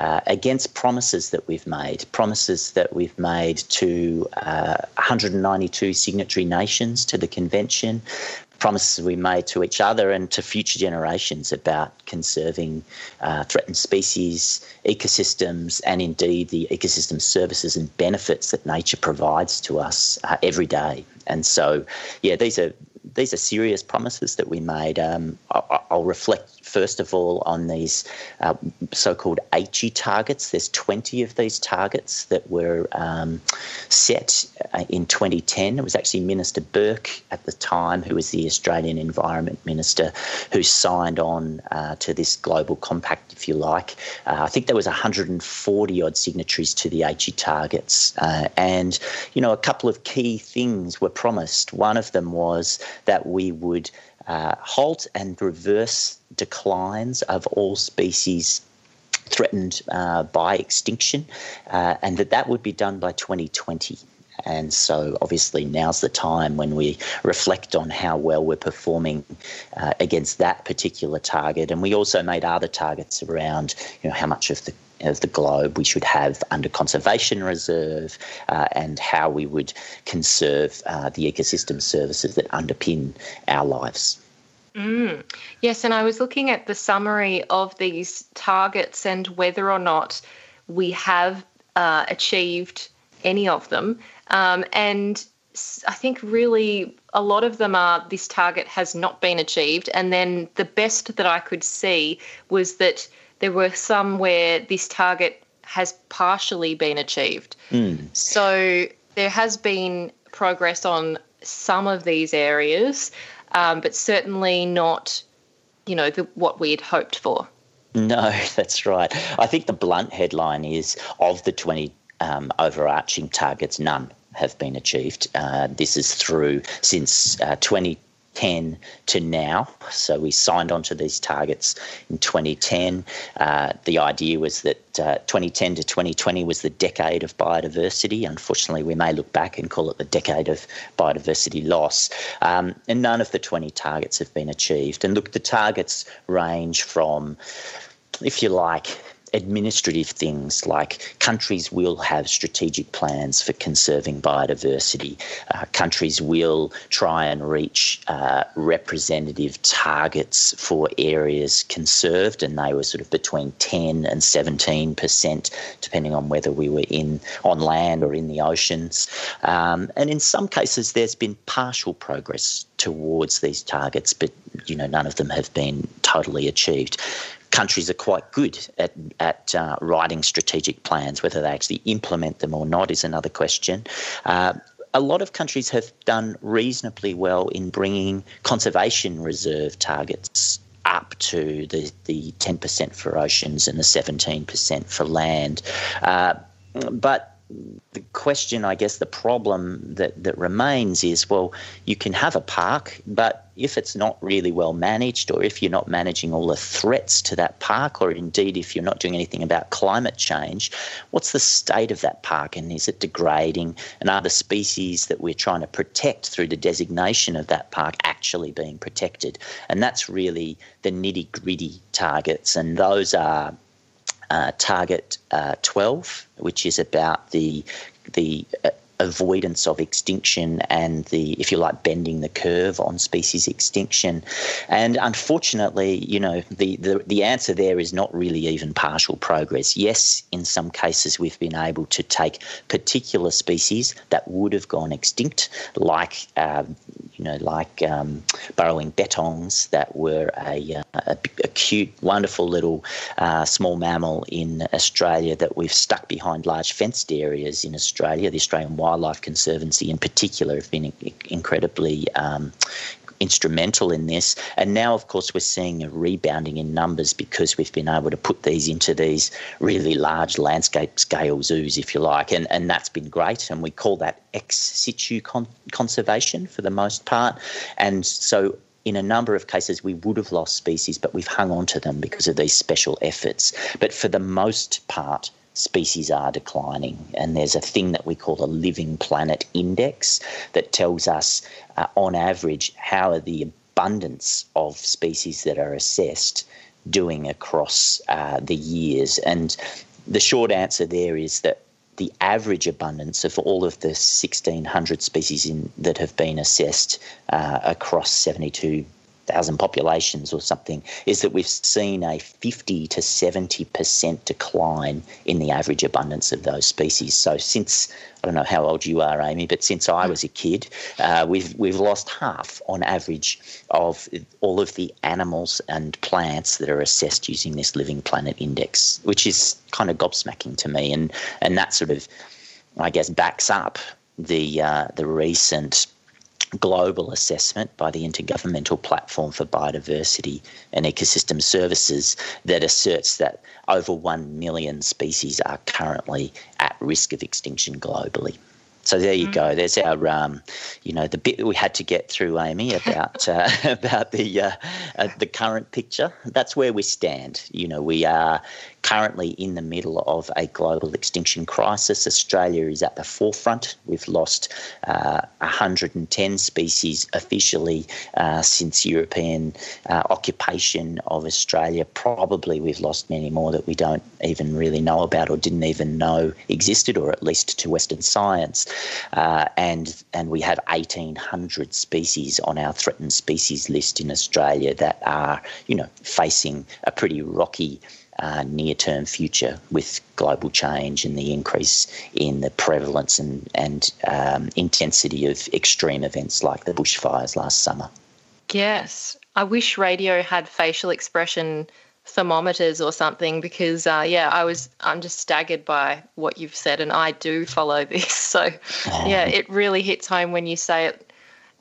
uh, against promises that we've made, promises that we've made to uh, 192 signatory nations to the convention, promises we made to each other and to future generations about conserving uh, threatened species, ecosystems, and indeed the ecosystem services and benefits that nature provides to us uh, every day. And so, yeah, these are these are serious promises that we made. Um, I'll reflect first of all on these uh, so-called Aichi targets. There's 20 of these targets that were um, set uh, in 2010. It was actually Minister Burke at the time, who was the Australian Environment Minister, who signed on uh, to this global compact, if you like. Uh, I think there was 140 odd signatories to the Aichi targets, uh, and you know a couple of key things were promised. One of them was that we would uh, halt and reverse declines of all species threatened uh, by extinction, uh, and that that would be done by 2020. And so, obviously, now's the time when we reflect on how well we're performing uh, against that particular target. And we also made other targets around, you know, how much of the of the globe we should have under conservation reserve uh, and how we would conserve uh, the ecosystem services that underpin our lives. Mm. Yes, and I was looking at the summary of these targets and whether or not we have uh, achieved any of them. Um, and I think really a lot of them are this target has not been achieved. And then the best that I could see was that there were some where this target has partially been achieved. Mm. So there has been progress on some of these areas, um, but certainly not, you know, the, what we had hoped for. No, [laughs] that's right. I think the blunt headline is of the 20 um, overarching targets, none have been achieved. Uh, this is through since uh, 20 10 to now. So we signed on to these targets in 2010. Uh, the idea was that uh, 2010 to 2020 was the decade of biodiversity. Unfortunately, we may look back and call it the decade of biodiversity loss. Um, and none of the 20 targets have been achieved. And look, the targets range from, if you like, administrative things like countries will have strategic plans for conserving biodiversity. Uh, countries will try and reach uh, representative targets for areas conserved, and they were sort of between 10 and 17 percent, depending on whether we were in on land or in the oceans. Um, and in some cases, there's been partial progress towards these targets, but you know none of them have been totally achieved countries are quite good at, at uh, writing strategic plans. Whether they actually implement them or not is another question. Uh, a lot of countries have done reasonably well in bringing conservation reserve targets up to the, the 10% for oceans and the 17% for land. Uh, but the question, I guess, the problem that, that remains is well, you can have a park, but if it's not really well managed, or if you're not managing all the threats to that park, or indeed if you're not doing anything about climate change, what's the state of that park and is it degrading? And are the species that we're trying to protect through the designation of that park actually being protected? And that's really the nitty gritty targets, and those are uh, target uh, 12, which is about the the uh, avoidance of extinction and the, if you like, bending the curve on species extinction. And unfortunately, you know, the, the, the answer there is not really even partial progress. Yes, in some cases, we've been able to take particular species that would have gone extinct, like, uh, you know, like um, burrowing bettongs that were a, uh, a, a cute, wonderful little uh, small mammal in Australia that we've stuck behind large fenced areas in Australia, the Australian Wild Wildlife Conservancy in particular have been incredibly um, instrumental in this. And now, of course, we're seeing a rebounding in numbers because we've been able to put these into these really large landscape scale zoos, if you like. And, and that's been great. And we call that ex situ con- conservation for the most part. And so in a number of cases, we would have lost species, but we've hung on to them because of these special efforts. But for the most part, species are declining. And there's a thing that we call a living planet index that tells us, uh, on average, how are the abundance of species that are assessed doing across uh, the years. And the short answer there is that the average abundance of all of the 1,600 species in, that have been assessed uh, across 72 thousand populations or something, is that we've seen a 50 to 70% decline in the average abundance of those species. So since I don't know how old you are, Amy, but since I was a kid, uh, we've we've lost half on average of all of the animals and plants that are assessed using this Living Planet Index, which is kind of gobsmacking to me, and and that sort of, I guess, backs up the uh, the recent global assessment by the Intergovernmental Platform for Biodiversity and Ecosystem Services that asserts that over 1 million species are currently at risk of extinction globally. So there you go. Mm. There's our, um, you know, the bit that we had to get through, Amy, about uh, [laughs] about the uh, uh, the current picture. That's where we stand. You know, we are currently in the middle of a global extinction crisis. Australia is at the forefront. We've lost uh, 110 species officially uh, since European uh, occupation of Australia. Probably we've lost many more that we don't even really know about or didn't even know existed, or at least to Western science. Uh, and and we have 1,800 species on our threatened species list in Australia that are, you know, facing a pretty rocky uh, near term future with global change and the increase in the prevalence and, and um, intensity of extreme events like the bushfires last summer. Yes. I wish radio had facial expression thermometers or something because uh, yeah i was i'm just staggered by what you've said and i do follow [laughs] this so yeah it really hits home when you say it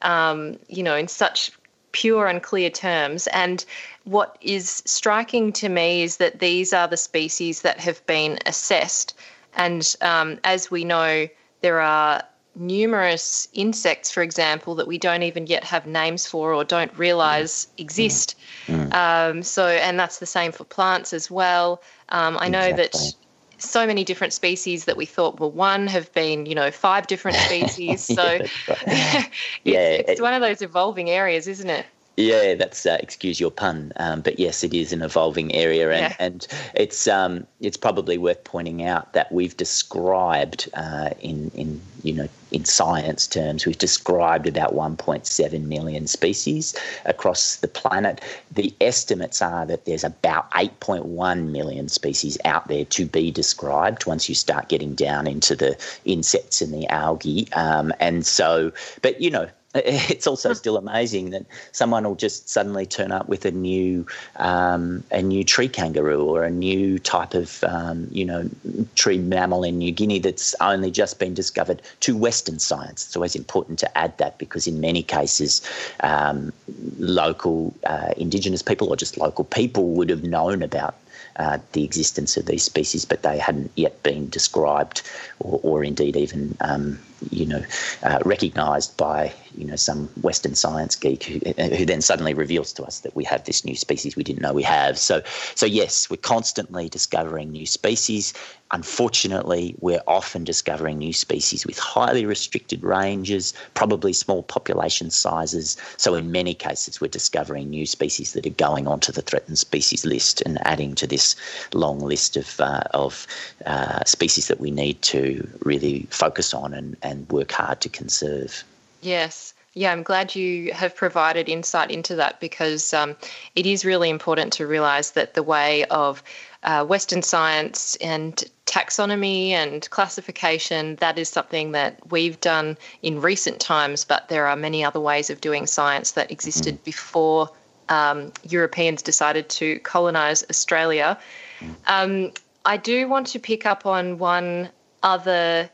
um, you know in such pure and clear terms and what is striking to me is that these are the species that have been assessed and um, as we know there are numerous insects, for example, that we don't even yet have names for or don't realize exist. Mm. Um, so, and that's the same for plants as well. Um, I know exactly. that so many different species that we thought were one have been, you know, five different [laughs] species. So, yeah, [laughs] it's, yeah, it's one of those evolving areas, isn't it? Yeah, that's uh, excuse your pun, um, but yes, it is an evolving area, and, yeah. and it's um, it's probably worth pointing out that we've described uh, in in you know in science terms, we've described about 1.7 million species across the planet. The estimates are that there's about 8.1 million species out there to be described once you start getting down into the insects and the algae, um, and so, but you know [laughs] it's also still amazing that someone will just suddenly turn up with a new um, a new tree kangaroo or a new type of um, you know tree mammal in New Guinea that's only just been discovered to Western science. It's always important to add that because in many cases, um, local uh, Indigenous people or just local people would have known about uh, the existence of these species, but they hadn't yet been described or, or indeed even um, you know uh, recognised by you know some Western science geek who, who then suddenly reveals to us that we have this new species we didn't know we have. So so yes, we're constantly discovering new species. Unfortunately, we're often discovering new species with highly restricted ranges, probably small population sizes. So, in many cases, we're discovering new species that are going onto the threatened species list and adding to this long list of, uh, of uh, species that we need to really focus on and, and work hard to conserve. Yes. Yeah, I'm glad you have provided insight into that because um, it is really important to realize that the way of uh, Western science and taxonomy and classification, that is something that we've done in recent times, but there are many other ways of doing science that existed mm. before um, Europeans decided to colonize Australia. Mm. Um, I do want to pick up on one other.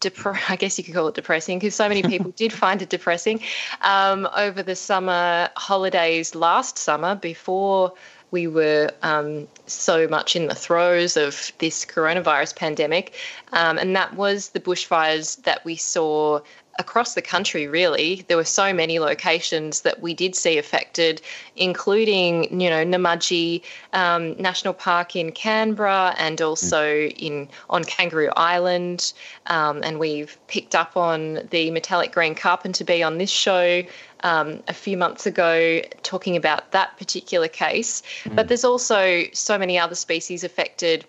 Dep- [laughs] I guess you could call it depressing because so many people did find it depressing um, over the summer holidays last summer before we were um, so much in the throes of this coronavirus pandemic. Um, and that was the bushfires that we saw across the country, really. There were so many locations that we did see affected, including, you know, Namadgi um, National Park in Canberra and also in on Kangaroo Island. Um, and we've picked up on the metallic green carpenter bee on this show um, a few months ago talking about that particular case. Mm. But there's also so many other species affected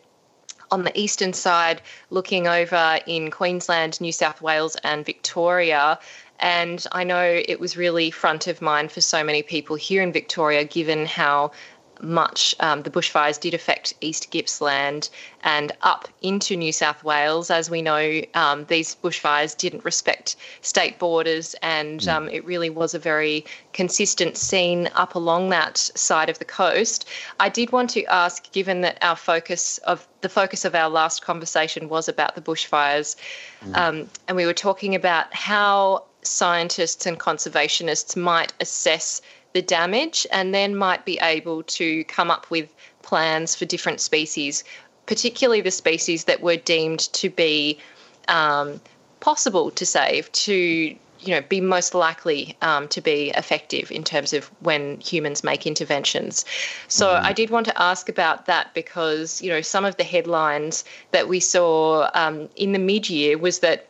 on the eastern side, looking over in Queensland, New South Wales, and Victoria. And I know it was really front of mind for so many people here in Victoria, given how much um, the bushfires did affect East Gippsland and up into New South Wales. As we know, um, these bushfires didn't respect state borders, and mm. um, it really was a very consistent scene up along that side of the coast. I did want to ask, given that our focus of the focus of our last conversation was about the bushfires, mm. and we were talking about how scientists and conservationists might assess the damage and then might be able to come up with plans for different species, particularly the species that were deemed to be um, possible to save, to you know be most likely um, to be effective in terms of when humans make interventions so mm. i did want to ask about that because you know some of the headlines that we saw um, in the mid-year was that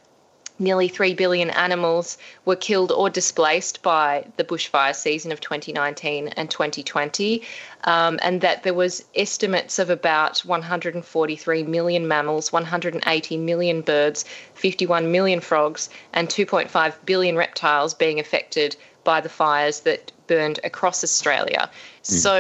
nearly 3 billion animals were killed or displaced by the bushfire season of 2019 and 2020 um, and that there was estimates of about 143 million mammals 180 million birds 51 million frogs and 2.5 billion reptiles being affected by the fires that burned across australia mm. so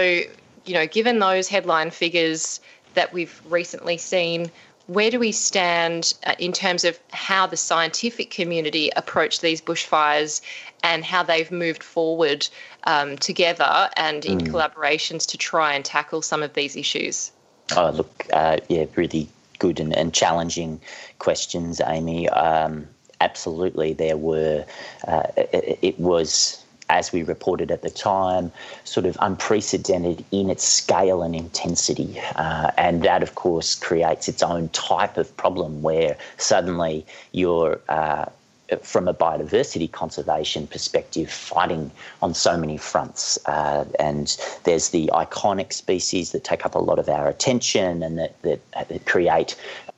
you know given those headline figures that we've recently seen where do we stand uh, in terms of how the scientific community approach these bushfires and how they've moved forward um, together and in mm. collaborations to try and tackle some of these issues? Oh, look, uh, yeah, really good and, and challenging questions, Amy. Um, absolutely, there were, uh, it, it was as we reported at the time, sort of unprecedented in its scale and intensity. Uh, and that, of course, creates its own type of problem where suddenly you're. Uh, from a biodiversity conservation perspective, fighting on so many fronts. Uh, and there's the iconic species that take up a lot of our attention and that, that, that create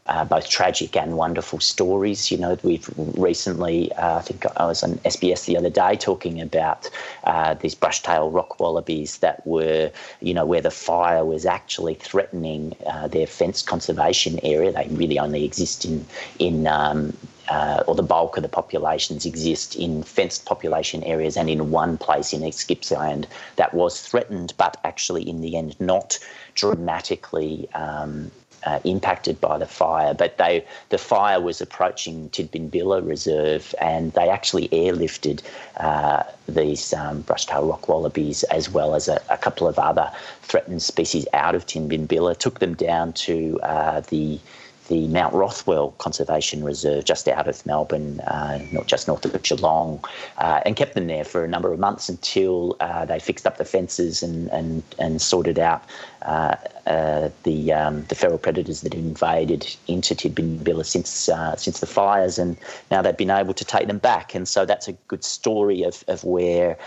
uh, both tragic and wonderful stories. You know, we've recently, uh, I think I was on SBS the other day talking about uh, these brush-tailed rock wallabies that were, you know, where the fire was actually threatening uh, their fenced conservation area. They really only exist in in um, uh, or the bulk of the populations exist in fenced population areas and in one place in Gippsland that was threatened, but actually in the end not dramatically um, uh, impacted by the fire, but they the fire was approaching Tidbinbilla Reserve, and they actually airlifted uh, these um, brush-tailed rock wallabies as well as a, a, couple of other threatened species out of Tidbinbilla, took them down to uh, the the Mount Rothwell Conservation Reserve just out of Melbourne, uh, not just north of Geelong, uh, and kept them there for a number of months until uh, they fixed up the fences and and, and sorted out uh, uh, the um, the feral predators that invaded into Tidbinbilla since since the fires, and now they've been able to take them back, and so that's a good story of of where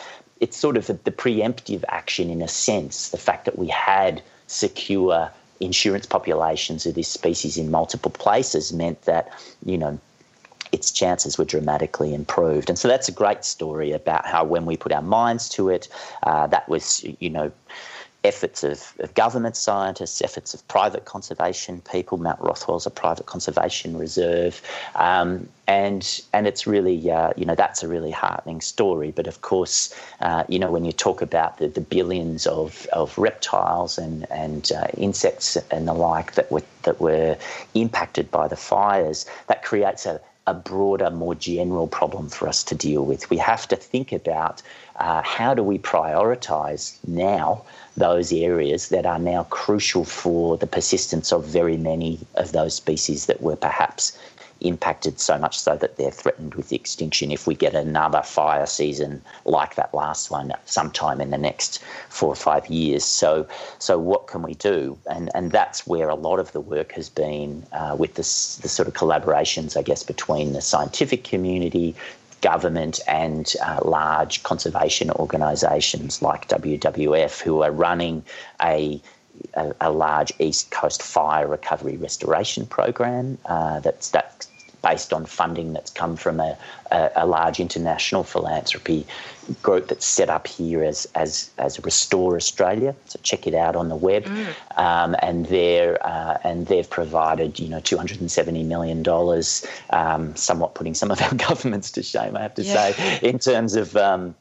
it's sort of the preemptive action in a sense, the fact that we had secure insurance populations of this species in multiple places meant that, you know, its chances were dramatically improved. And so that's a great story about how when we put our minds to it, uh, that was, you know, efforts of, of, government scientists, efforts of private conservation people. Mount Rothwell's a private conservation reserve, um, and and it's really uh, you know that's a really heartening story. But of course, uh, you know when you talk about the, the billions of, of reptiles and and uh, insects and the like that were that were impacted by the fires, that creates a a broader, more general problem for us to deal with. We have to think about uh, how do we prioritize now those areas that are now crucial for the persistence of very many of those species that were perhaps impacted so much so that they're threatened with extinction if we get another fire season like that last one sometime in the next four or five years. So, so what can we do? And and that's where a lot of the work has been uh, with this the sort of collaborations, I guess, between the scientific community, government and uh, large conservation organisations like WWF who are running a a, large East Coast fire recovery restoration program uh, that's that based on funding that's come from a, a, a, large international philanthropy group that's set up here as as as Restore Australia. So check it out on the web, mm. um, and they're uh, and they've provided you know two hundred and seventy million dollars, um, somewhat putting some of our [laughs] governments to shame, I have to yeah. say, in terms of. Um,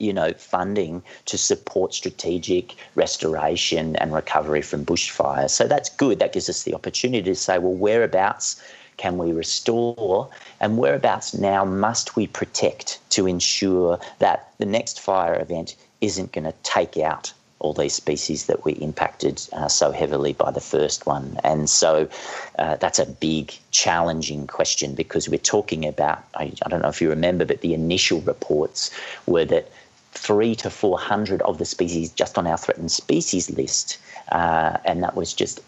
you know, funding to support strategic restoration and recovery from bushfires. So that's good. That gives us the opportunity to say, well, whereabouts can we restore, and whereabouts now must we protect to ensure that the next fire event isn't going to take out all these species that were impacted uh, so heavily by the first one. And so uh, that's a big, challenging question because we're talking about, I, I, don't know if you remember, but the initial reports were that three to 400 of the species just on our threatened species list, uh, and that was just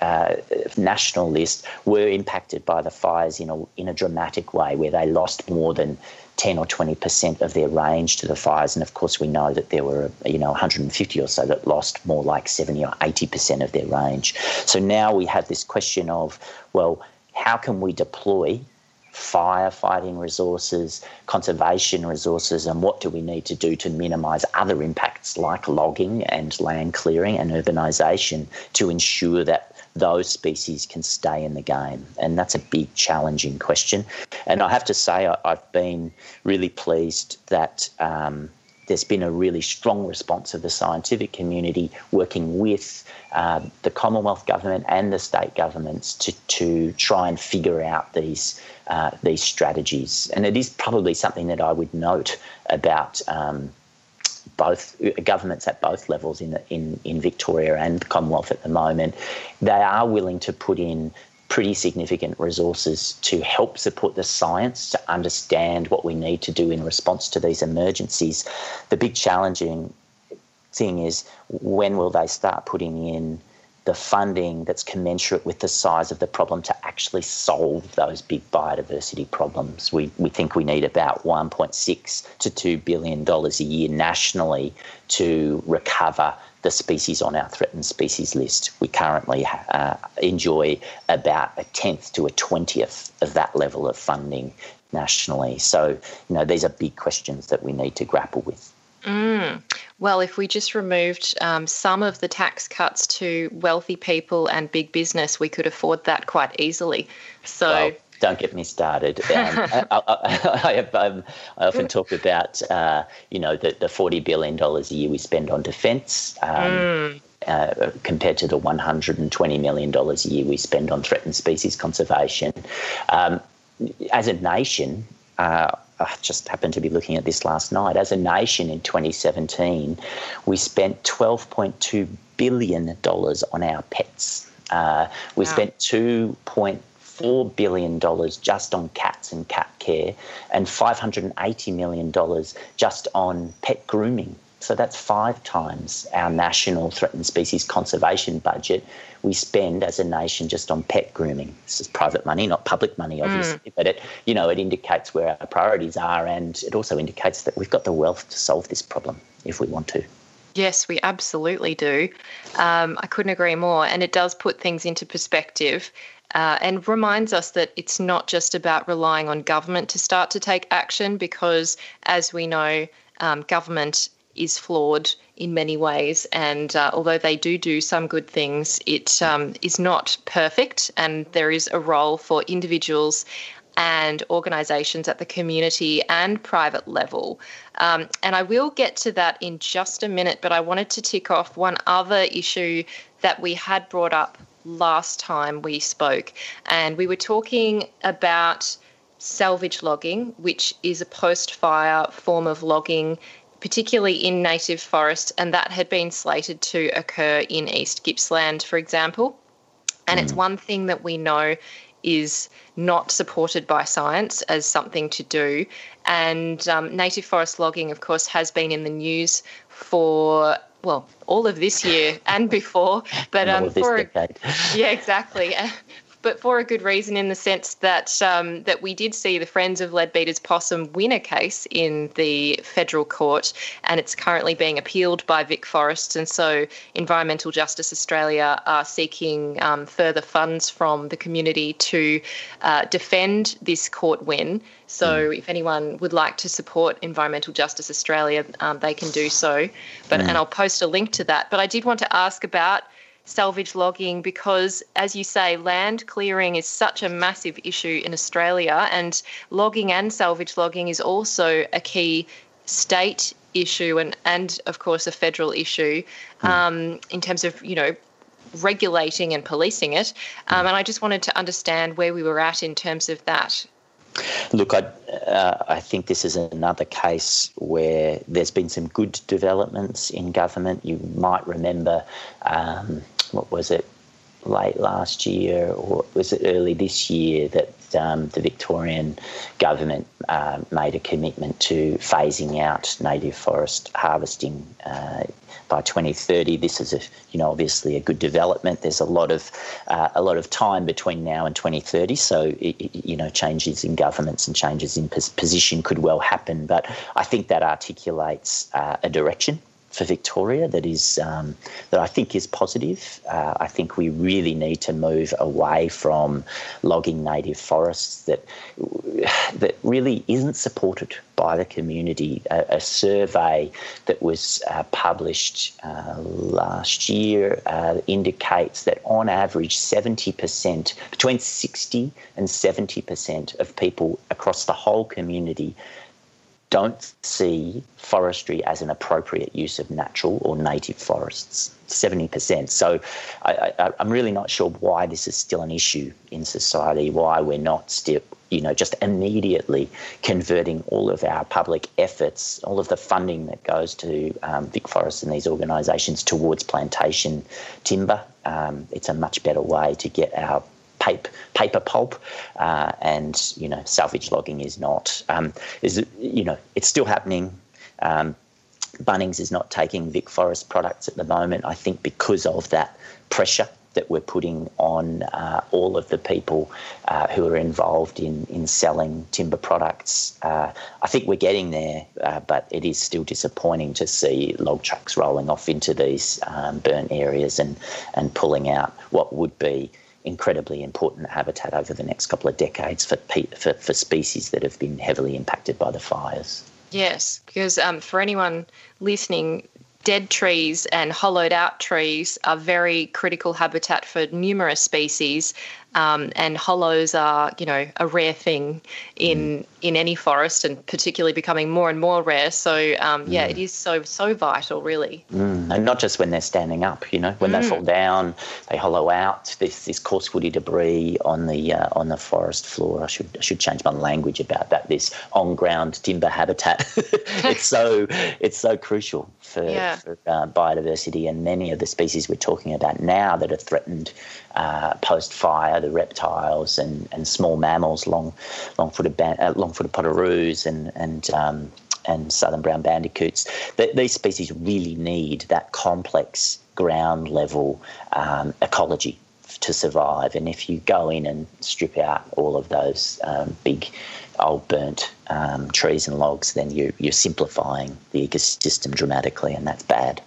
uh, national list were impacted by the fires in a, in a dramatic way, where they lost more than 10 or 20% of their range to the fires. And of course, we know that there were, you know, 150 or so that lost more like 70 or 80% of their range. So now we have this question of, well, how can we deploy firefighting resources, conservation resources, and what do we need to do to minimise other impacts like logging and land clearing and urbanisation to ensure that those species can stay in the game? And that's a big challenging question. And I have to say, I, have been really pleased that. Um, there's been a really strong response of the scientific community working with uh, the Commonwealth government and the state governments to, to try and figure out these uh, these strategies. And it is probably something that I would note about um, both governments at both levels in, in, in Victoria and the Commonwealth at the moment. They are willing to put in pretty significant resources to help support the science to understand what we need to do in response to these emergencies. The big challenging thing is when will they start putting in the funding that's commensurate with the size of the problem to actually solve those big biodiversity problems. We, we think we need about 1.6 to 2 billion dollars a year nationally to recover the species on our threatened species list. We currently uh, enjoy about a tenth to a twentieth of that level of funding nationally. So, you know, these are big questions that we need to grapple with. Mm. Well, if we just removed um, some of the tax cuts to wealthy people and big business, we could afford that quite easily. So. Well, don't get me started. Um, [laughs] I, I, I, have, um, I, often talk about, uh, you know, the, the $40 billion a year we spend on defence um, mm. uh, compared to the $120 million a year we spend on threatened species conservation. Um, as a nation, uh, I just happened to be looking at this last night. As a nation in 2017, we spent $12.2 billion on our pets. Uh, we wow. spent 2.4 billion dollars just on cats and cat care, and 580 million dollars just on pet grooming. So that's five times our national threatened species conservation budget we spend as a nation just on pet grooming. This is private money, not public money, obviously, mm. but it you know it indicates where our priorities are, and it also indicates that we've got the wealth to solve this problem if we want to. Yes, we absolutely do. Um, I couldn't agree more, and it does put things into perspective. Uh, and reminds us that it's not just about relying on government to start to take action, because as we know, um, government is flawed in many ways. And uh, although they do do some good things, it um, is not perfect. And there is a role for individuals and organisations at the community and private level. Um, and I will get to that in just a minute, but I wanted to tick off one other issue that we had brought up last time we spoke. And we were talking about salvage logging, which is a post fire form of logging particularly in native forest, and that had been slated to occur in East Gippsland, for example. And mm. it's one thing that we know is not supported by science as something to do. And um, native forest logging, of course, has been in the news for well all of this year [laughs] and before, but um, for a, yeah, exactly [laughs] [laughs] but for a good reason in the sense that um, that we did see the Friends of Leadbeater's Possum win a case in the federal court, and it's currently being appealed by Vic Forests, and so Environmental Justice Australia are seeking um, further funds from the community to uh, defend this court win. So, mm. if anyone would like to support Environmental Justice Australia, um, they can do so. But mm. and I'll post a link to that. But I did want to ask about salvage logging because, as you say, land clearing is such a massive issue in Australia, and logging and salvage logging is also a key state issue and, and of course, a federal issue hmm. um, in terms of, you know, regulating and policing it. Um, and I just wanted to understand where we were at in terms of that. Look, I, uh, I think this is another case where there's been some good developments in government. You might remember um, what was it? late last year, or was it early this year, that um, the Victorian government uh, made a commitment to phasing out native forest harvesting uh, by 2030. This is a, you know, obviously a good development. There's a lot of uh, a lot of time between now and 2030, so it, you know, changes in governments and changes in position could well happen. But I think that articulates uh, a direction for Victoria that is um, that I think is positive. Uh, I think we really need to move away from logging native forests that that really isn't supported by the community. A, a survey that was uh, published uh, last year uh, indicates that on average, seventy percent, between sixty and seventy percent of people across the whole community don't see forestry as an appropriate use of natural or native forests. 70%. So I, am really not sure why this is still an issue in society, why we're not still, you know, just immediately converting all of our public efforts, all of the funding that goes to um, Vic Forests and these organisations towards plantation timber. Um, it's a much better way to get our paper, paper pulp, uh, and you know salvage logging is not. Um, is you know it's still happening. Um, Bunnings is not taking Vic Forest products at the moment. I think because of that pressure that we're putting on uh, all of the people uh, who are involved in, in selling timber products. Uh, I think we're getting there, uh, but it is still disappointing to see log trucks rolling off into these um, burnt areas and, and pulling out what would be incredibly important habitat over the next couple of decades for, for, for species that have been heavily impacted by the fires. Yes, because um, for anyone listening, dead trees and hollowed out trees are very critical habitat for numerous species um, and hollows are, you know, a rare thing in mm. in any forest, and particularly becoming more and more rare. So, um, yeah, mm. it is so so vital, really. Mm. And not just when they're standing up, you know, when they mm. fall down, they hollow out. This this coarse woody debris on the uh, on the forest floor. I should I should change my language about that. This on ground timber habitat. [laughs] it's so [laughs] it's so crucial for, yeah. for uh, biodiversity, and many of the species we're talking about now that are threatened uh, post fire, the reptiles and, and small mammals, long long footed ban- uh, long footed potoroos and and um, and southern brown bandicoots. Th- these species really need that complex ground level um, ecology to survive. And if you go in and strip out all of those um, big old burnt um, trees and logs, then you, you're simplifying the ecosystem dramatically, and that's bad.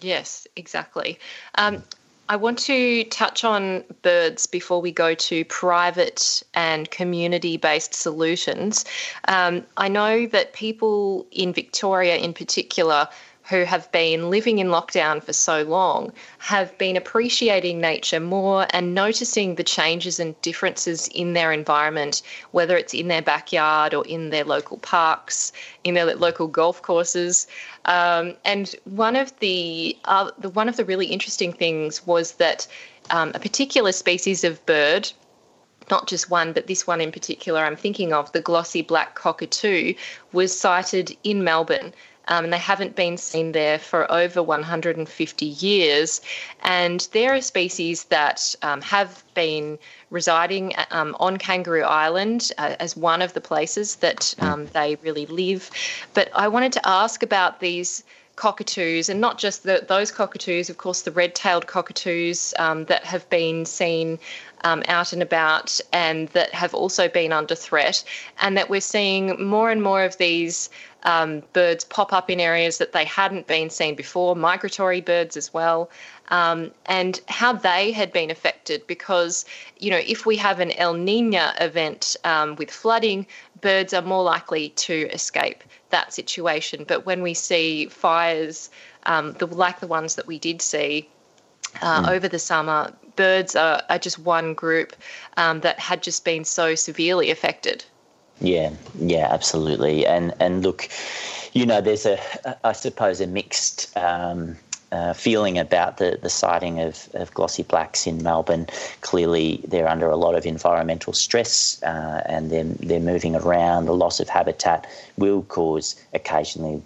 Yes, exactly. Um, I want to touch on birds before we go to private and community based solutions. Um, I know that people in Victoria, in particular, who have been living in lockdown for so long have been appreciating nature more and noticing the changes and differences in their environment, whether it's in their backyard or in their local parks, in their local golf courses. Um, and one of the, uh, the one of the really interesting things was that um, a particular species of bird not just one, but this one in particular I'm thinking of, the glossy black cockatoo, was sighted in Melbourne um, and they haven't been seen there for over 150 years. And they're a species that um, have been residing um, on Kangaroo Island uh, as one of the places that hmm. um, they really live. But I wanted to ask about these cockatoos, and not just the, those cockatoos, of course, the red tailed cockatoos um, that have been seen um, out and about and that have also been under threat, and that we're seeing more and more of these um, birds pop up in areas that they hadn't been seen before, migratory birds as well, um, and how they had been affected. Because, you know, if we have an El Nino event um, with flooding, birds are more likely to escape that situation. But when we see fires, um, the, like the ones that we did see, uh, mm. over the summer, birds are, are just one group um, that had just been so severely affected. Yeah, yeah, absolutely. And and look, you know, there's a, I suppose, a mixed. Um, uh, feeling about the, the sighting of, of glossy blacks in Melbourne. Clearly, they're under a lot of environmental stress uh, and they're, they're moving around. The loss of habitat will cause occasionally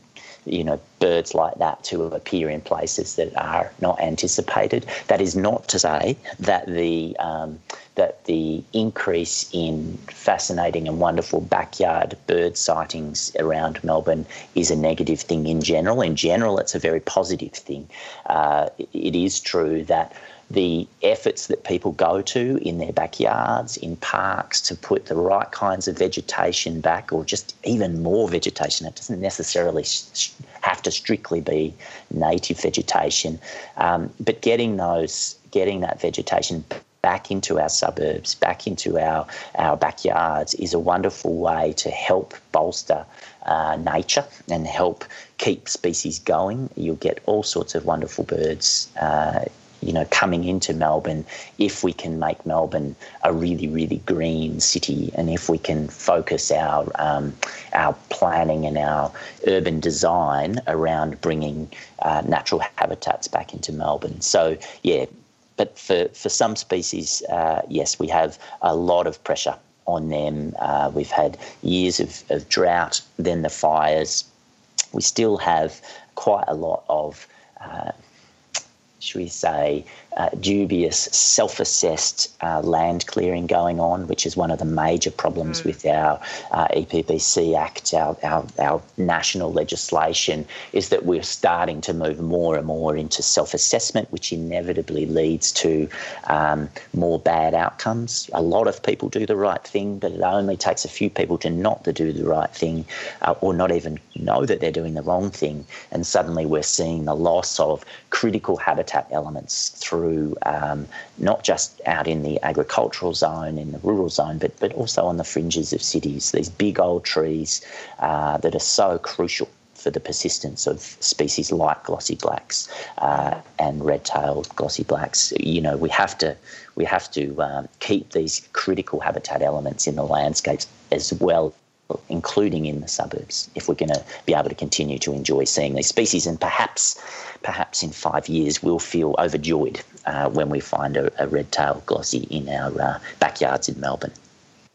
you know, birds like that to appear in places that are not anticipated. That is not to say that the um, that the increase in fascinating and wonderful backyard bird sightings around Melbourne is a negative thing in general. In general, it's a very positive thing. Uh, it is true that the efforts that people go to in their backyards, in parks, to put the right kinds of vegetation back, or just even more vegetation. It doesn't necessarily have to strictly be native vegetation, um, but getting those, getting that vegetation back into our suburbs, back into our, our backyards is a wonderful way to help bolster uh, nature and help keep species going. You'll get all sorts of wonderful birds. Uh, you know, coming into Melbourne, if we can make Melbourne a really, really green city, and if we can focus our um, our planning and our urban design around bringing uh, natural habitats back into Melbourne. So, yeah, but for, for some species, uh, yes, we have a lot of pressure on them. Uh, we've had years of, of drought, then the fires. We still have quite a lot of, uh, should we say, uh, dubious self assessed uh, land clearing going on, which is one of the major problems mm. with our uh, EPBC Act, our, our, our, national legislation, is that we're starting to move more and more into self assessment, which inevitably leads to um, more bad outcomes. A lot of people do the right thing, but it only takes a few people to not to do the right thing uh, or not even know that they're doing the wrong thing. And suddenly we're seeing the loss of critical habitat elements through through um, not just out in the agricultural zone, in the rural zone, but, but also on the fringes of cities. These big old trees uh, that are so crucial for the persistence of species like glossy blacks uh, and red-tailed glossy blacks. You know, we have to we have to um, keep these critical habitat elements in the landscapes as well including in the suburbs, if we're going to be able to continue to enjoy seeing these species. And perhaps, perhaps in five years, we'll feel overjoyed uh, when we find a, a red-tailed glossy in our uh, backyards in Melbourne.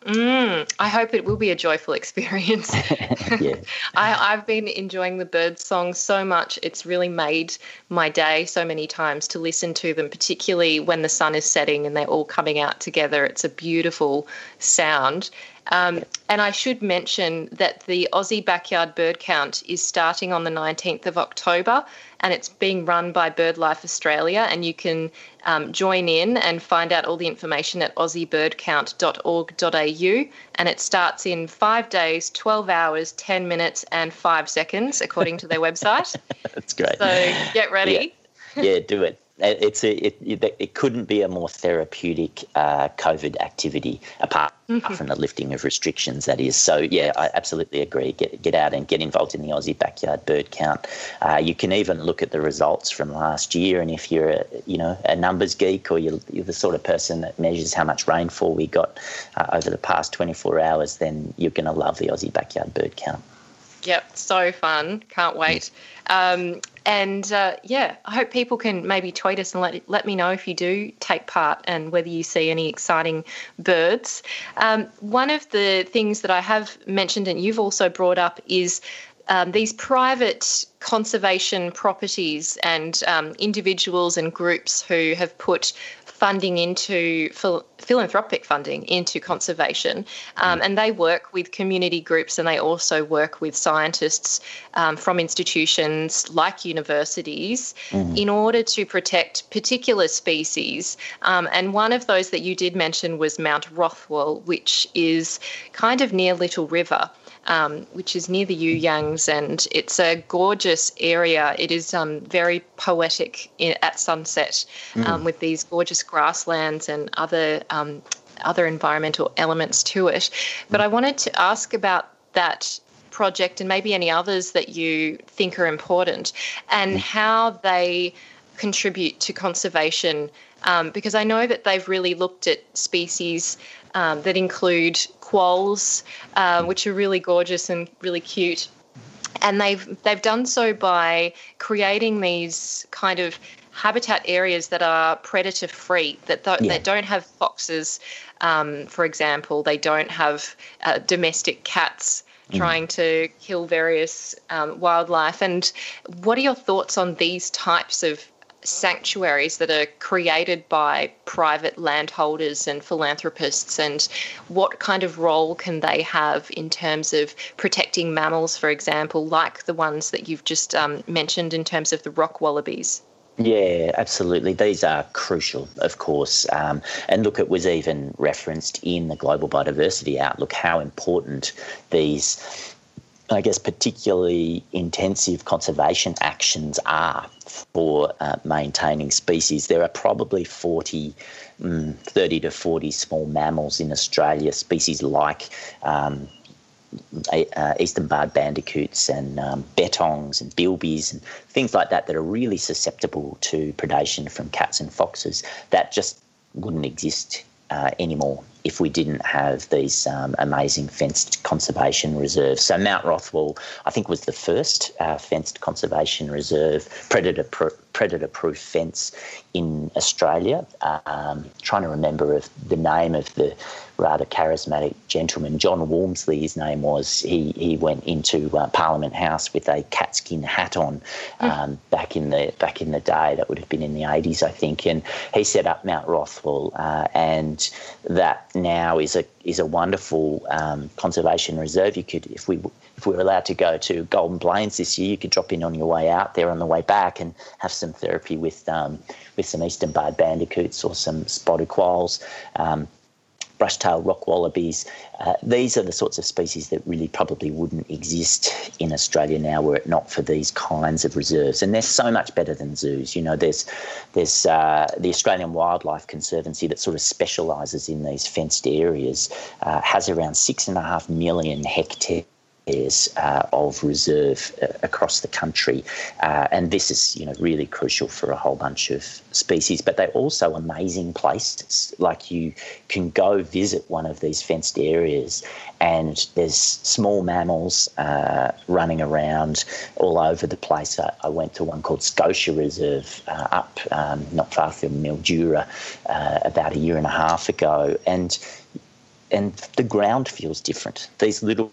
Mm, I hope it will be a joyful [laughs] experience. [laughs] yeah. I, have been enjoying the bird songs so much. It's really made my day so many times to listen to them, particularly when the sun is setting and they're all coming out together. It's a beautiful sound. Um, and I should mention that the Aussie Backyard Bird Count is starting on the 19th of October and it's being run by BirdLife Australia. And you can um, join in and find out all the information at aussiebirdcount.org.au. And it starts in five days, 12 hours, 10 minutes, and five seconds, according to their website. [laughs] That's great. So get ready. Yeah, yeah do it it's a, it, it, it, couldn't be a more therapeutic uh, COVID activity apart, mm-hmm. from the lifting of restrictions. That is, so yeah, I absolutely agree. Get get out and get involved in the Aussie backyard bird count. Uh, you can even look at the results from last year, and if you're a, you know a numbers geek or you're, you're the sort of person that measures how much rainfall we got uh, over the past 24 hours, then you're going to love the Aussie backyard bird count. Yep, so fun. Can't wait. Um, and uh, yeah, I hope people can maybe tweet us and let let me know if you do take part and whether you see any exciting birds. Um, one of the things that I have mentioned and you've also brought up is um, these private conservation properties and um, individuals and groups who have put funding into phil- philanthropic funding into conservation. Um, mm. and they work with community groups and they also work with scientists um, from institutions like universities mm. in order to protect particular species. Um, and one of those that you did mention was Mount Rothwell, which is kind of near Little River um, which is near the You Yangs, and it's a gorgeous area. It is um, very poetic in, at sunset, mm. um, with these gorgeous grasslands and other um, other environmental elements to it. But I wanted to ask about that project and maybe any others that you think are important, and mm. how they contribute to conservation. Um, because I know that they've really looked at species um, that include quolls, uh, which are really gorgeous and really cute. And they've they've done so by creating these kind of habitat areas that are predator free, that th- yeah. that don't have foxes, um, for example. They don't have uh, domestic cats. mm. trying to kill various um, wildlife. And what are your thoughts on these types of sanctuaries that are created by private landholders and philanthropists and what kind of role can they have in terms of protecting mammals for example like the ones that you've just um, mentioned in terms of the rock wallabies yeah, absolutely. These are crucial, of course. Um, and look, it was even referenced in the Global Biodiversity Outlook how important these I guess, particularly intensive conservation actions are for uh, maintaining species. There are probably 40, um, 30 to 40 small mammals in Australia, species like um, uh, eastern barred bandicoots and um, bettongs and bilbies and things like that that are really susceptible to predation from cats and foxes that just wouldn't exist uh, anymore if we didn't have these um, amazing fenced conservation reserves. So Mount Rothwell, I think, was the first uh, fenced conservation reserve, predator predator proof fence in Australia. Um, trying to remember the name of the rather charismatic gentleman, John Walmsley, his name was. He he went into uh, Parliament House with a catskin hat on hmm. um, mm. back in the back in the day. That would have been in the eighties, I think. And he set up Mount Rothwell, uh, and that now is a is a wonderful um, conservation reserve. You could, if we if we were allowed to go to Golden Plains this year, you could drop in on your way out there on the way back and have some therapy with um, with some eastern barred bandicoots or some spotted quolls. Um, brush-tailed rock wallabies. Uh, these are the sorts of species that really probably wouldn't exist in Australia now were it not for these kinds of reserves. And they're so much better than zoos. You know, there's there's uh, the Australian Wildlife Conservancy that sort of specialises in these fenced areas, uh, has around six and a half million hectares uh, of reserve uh, across the country, uh, and this is you know really crucial for a whole bunch of species. But they're also amazing places. Like you can go visit one of these fenced areas, and there's small mammals uh, running around all over the place. I, I, went to one called Scotia Reserve uh, up um, not far from Mildura uh, about a year and a half ago, and and the ground feels different. These little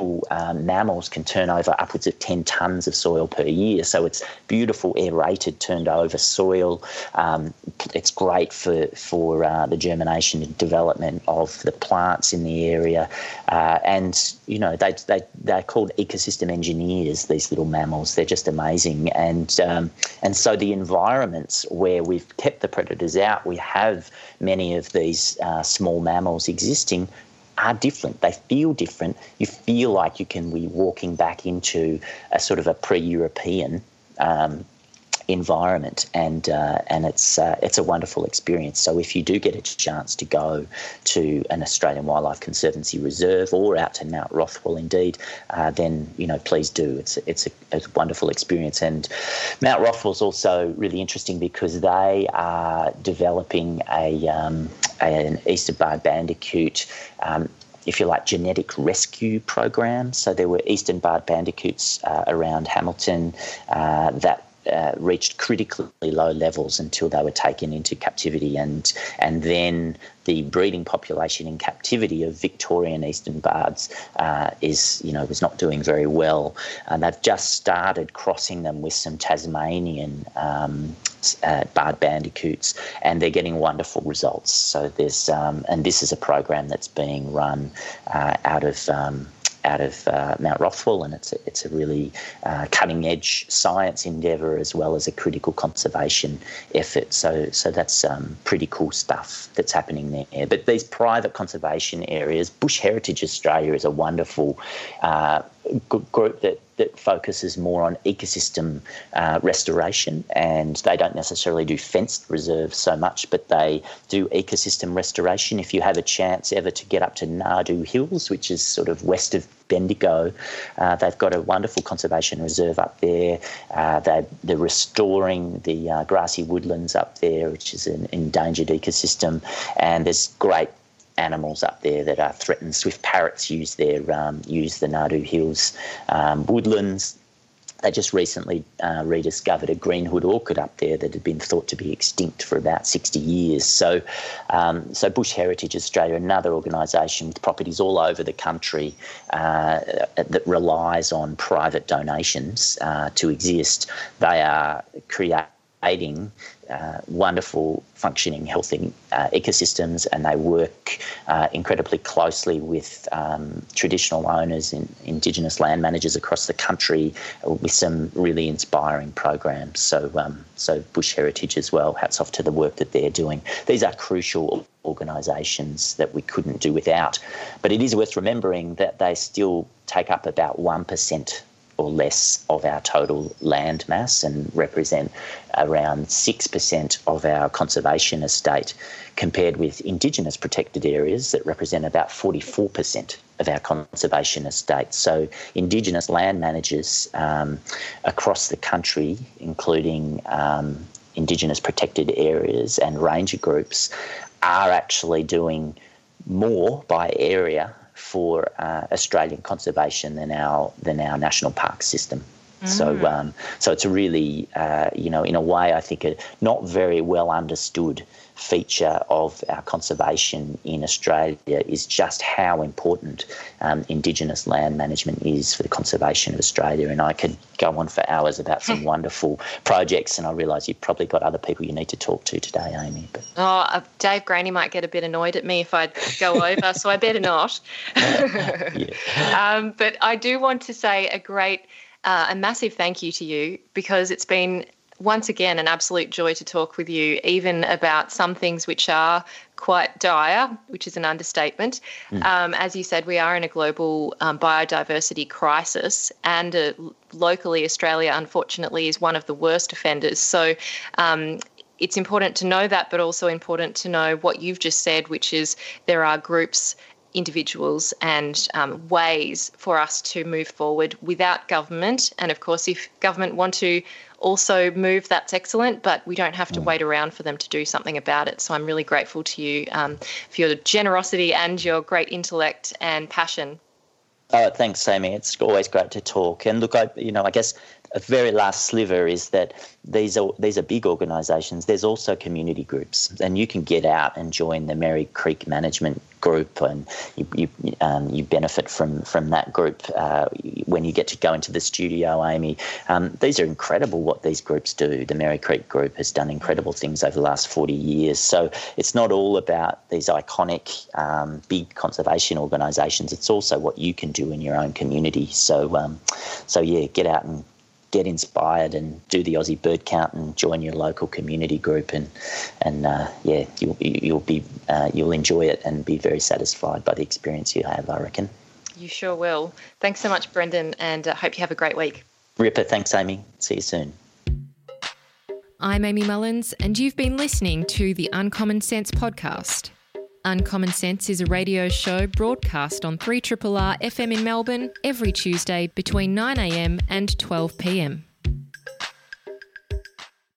um, mammals can turn over upwards of 10 tonnes of soil per year. So it's beautiful aerated, turned over soil. Um, it's great for, for uh, the germination and development of the plants in the area. Uh, and, you know, they, they, they're called ecosystem engineers, these little mammals. They're just amazing. And, um, and so the environments where we've kept the predators out, we have many of these uh, small mammals existing are different. They feel different. You feel like you can be walking back into a sort of a pre-European um, environment, and uh, and it's uh, it's a wonderful experience. So if you do get a chance to go to an Australian Wildlife Conservancy reserve or out to Mount Rothwell, indeed, uh, then you know please do. It's it's a, a, wonderful experience, and Mount Rothwell is also really interesting because they are developing a um, an eastern barred bandicoot. Um, if you like, genetic rescue program. So there were eastern barred bandicoots uh, around Hamilton uh, that uh, reached critically low levels until they were taken into captivity, and and then the breeding population in captivity of Victorian eastern bards uh, is you know was not doing very well, and they've just started crossing them with some Tasmanian. Um, uh, barred bandicoots, and they're getting wonderful results. So there's, um, and this is a program that's being run uh, out of um, out of uh, Mount Rothwell, and it's a, it's a really uh, cutting edge science endeavour as well as a critical conservation effort. So so that's um, pretty cool stuff that's happening there. But these private conservation areas, Bush Heritage Australia is a wonderful uh, group that that focuses more on ecosystem uh, restoration, and they don't necessarily do fenced reserves so much, but they do ecosystem restoration. If you have a chance ever to get up to Nardoo Hills, which is sort of west of Bendigo, uh, they've got a wonderful conservation reserve up there. Uh, they're, they're, restoring the uh, grassy woodlands up there, which is an endangered ecosystem, and there's great animals up there that are threatened. Swift parrots use their um, use the Nardoo Hills um, woodlands. they just recently uh, rediscovered a greenhood orchid up there that had been thought to be extinct for about 60 years. So, um, so Bush Heritage Australia, another organisation with properties all over the country uh, that relies on private donations uh, to exist, they are creating uh, wonderful functioning healthy uh, ecosystems and they work uh, incredibly closely with um, traditional owners and indigenous land managers across the country with some really inspiring programs. So um, so bush heritage as well hats off to the work that they're doing. These are crucial organisations that we couldn't do without. But it is worth remembering that they still take up about 1% or less of our total land mass and represent around 6% of our conservation estate, compared with Indigenous protected areas that represent about 44% of our conservation estate. So, Indigenous land managers um, across the country, including um, Indigenous protected areas and ranger groups, are actually doing more by area for uh, Australian conservation than our than our national park system. Mm. So, um, so it's a really, uh, you know, in a way, I think a not very well understood feature of our conservation in Australia is just how important um, Indigenous land management is for the conservation of Australia. And I could go on for hours about some wonderful projects, and I realise you've probably got other people you need to talk to today, Amy. But oh, uh, Dave Graney might get a bit annoyed at me if I go [laughs] over, so I better not. [laughs] [laughs] um, but I do want to say a great. Uh, a massive thank you to you because it's been once again, an absolute joy to talk with you, even about some things which are quite dire, which is an understatement. Mm. Um, as you said, we are in a global um, biodiversity crisis, and uh, locally, Australia, unfortunately, is one of the worst offenders. So, um, it's important to know that, but also important to know what you've just said, which is there are groups individuals and um, ways for us to move forward without government. And of course, if government want to also move, that's excellent, but we don't have to mm. wait around for them to do something about it. So I'm really grateful to you um, for your generosity and your great intellect and passion. Oh, thanks, Amy. It's always great to talk. And look, I, you know, I guess a very last sliver is that these are these are big organisations. There's also community groups, and you can get out and join the Merri Creek Management Group, and you you, um, you benefit from from that group uh, when you get to go into the studio, Amy. Um, these are incredible what these groups do. The Merri Creek Group has done incredible things over the last 40 years. So it's not all about these iconic um, big conservation organisations. It's also what you can do in your own community. So um, so yeah, get out and get inspired and do the Aussie bird count and join your local community group and and uh, yeah you'll you'll be uh, you'll enjoy it and be very satisfied by the experience you have I reckon. You sure will. Thanks so much, Brendan, and uh, hope you have a great week. Ripper, thanks, Amy. See you soon. I'm Amy Mullins, and you've been listening to the Uncommon Sense podcast. Uncommon Sense is a radio show broadcast on 3RRR FM in Melbourne every Tuesday between 9am and 12pm.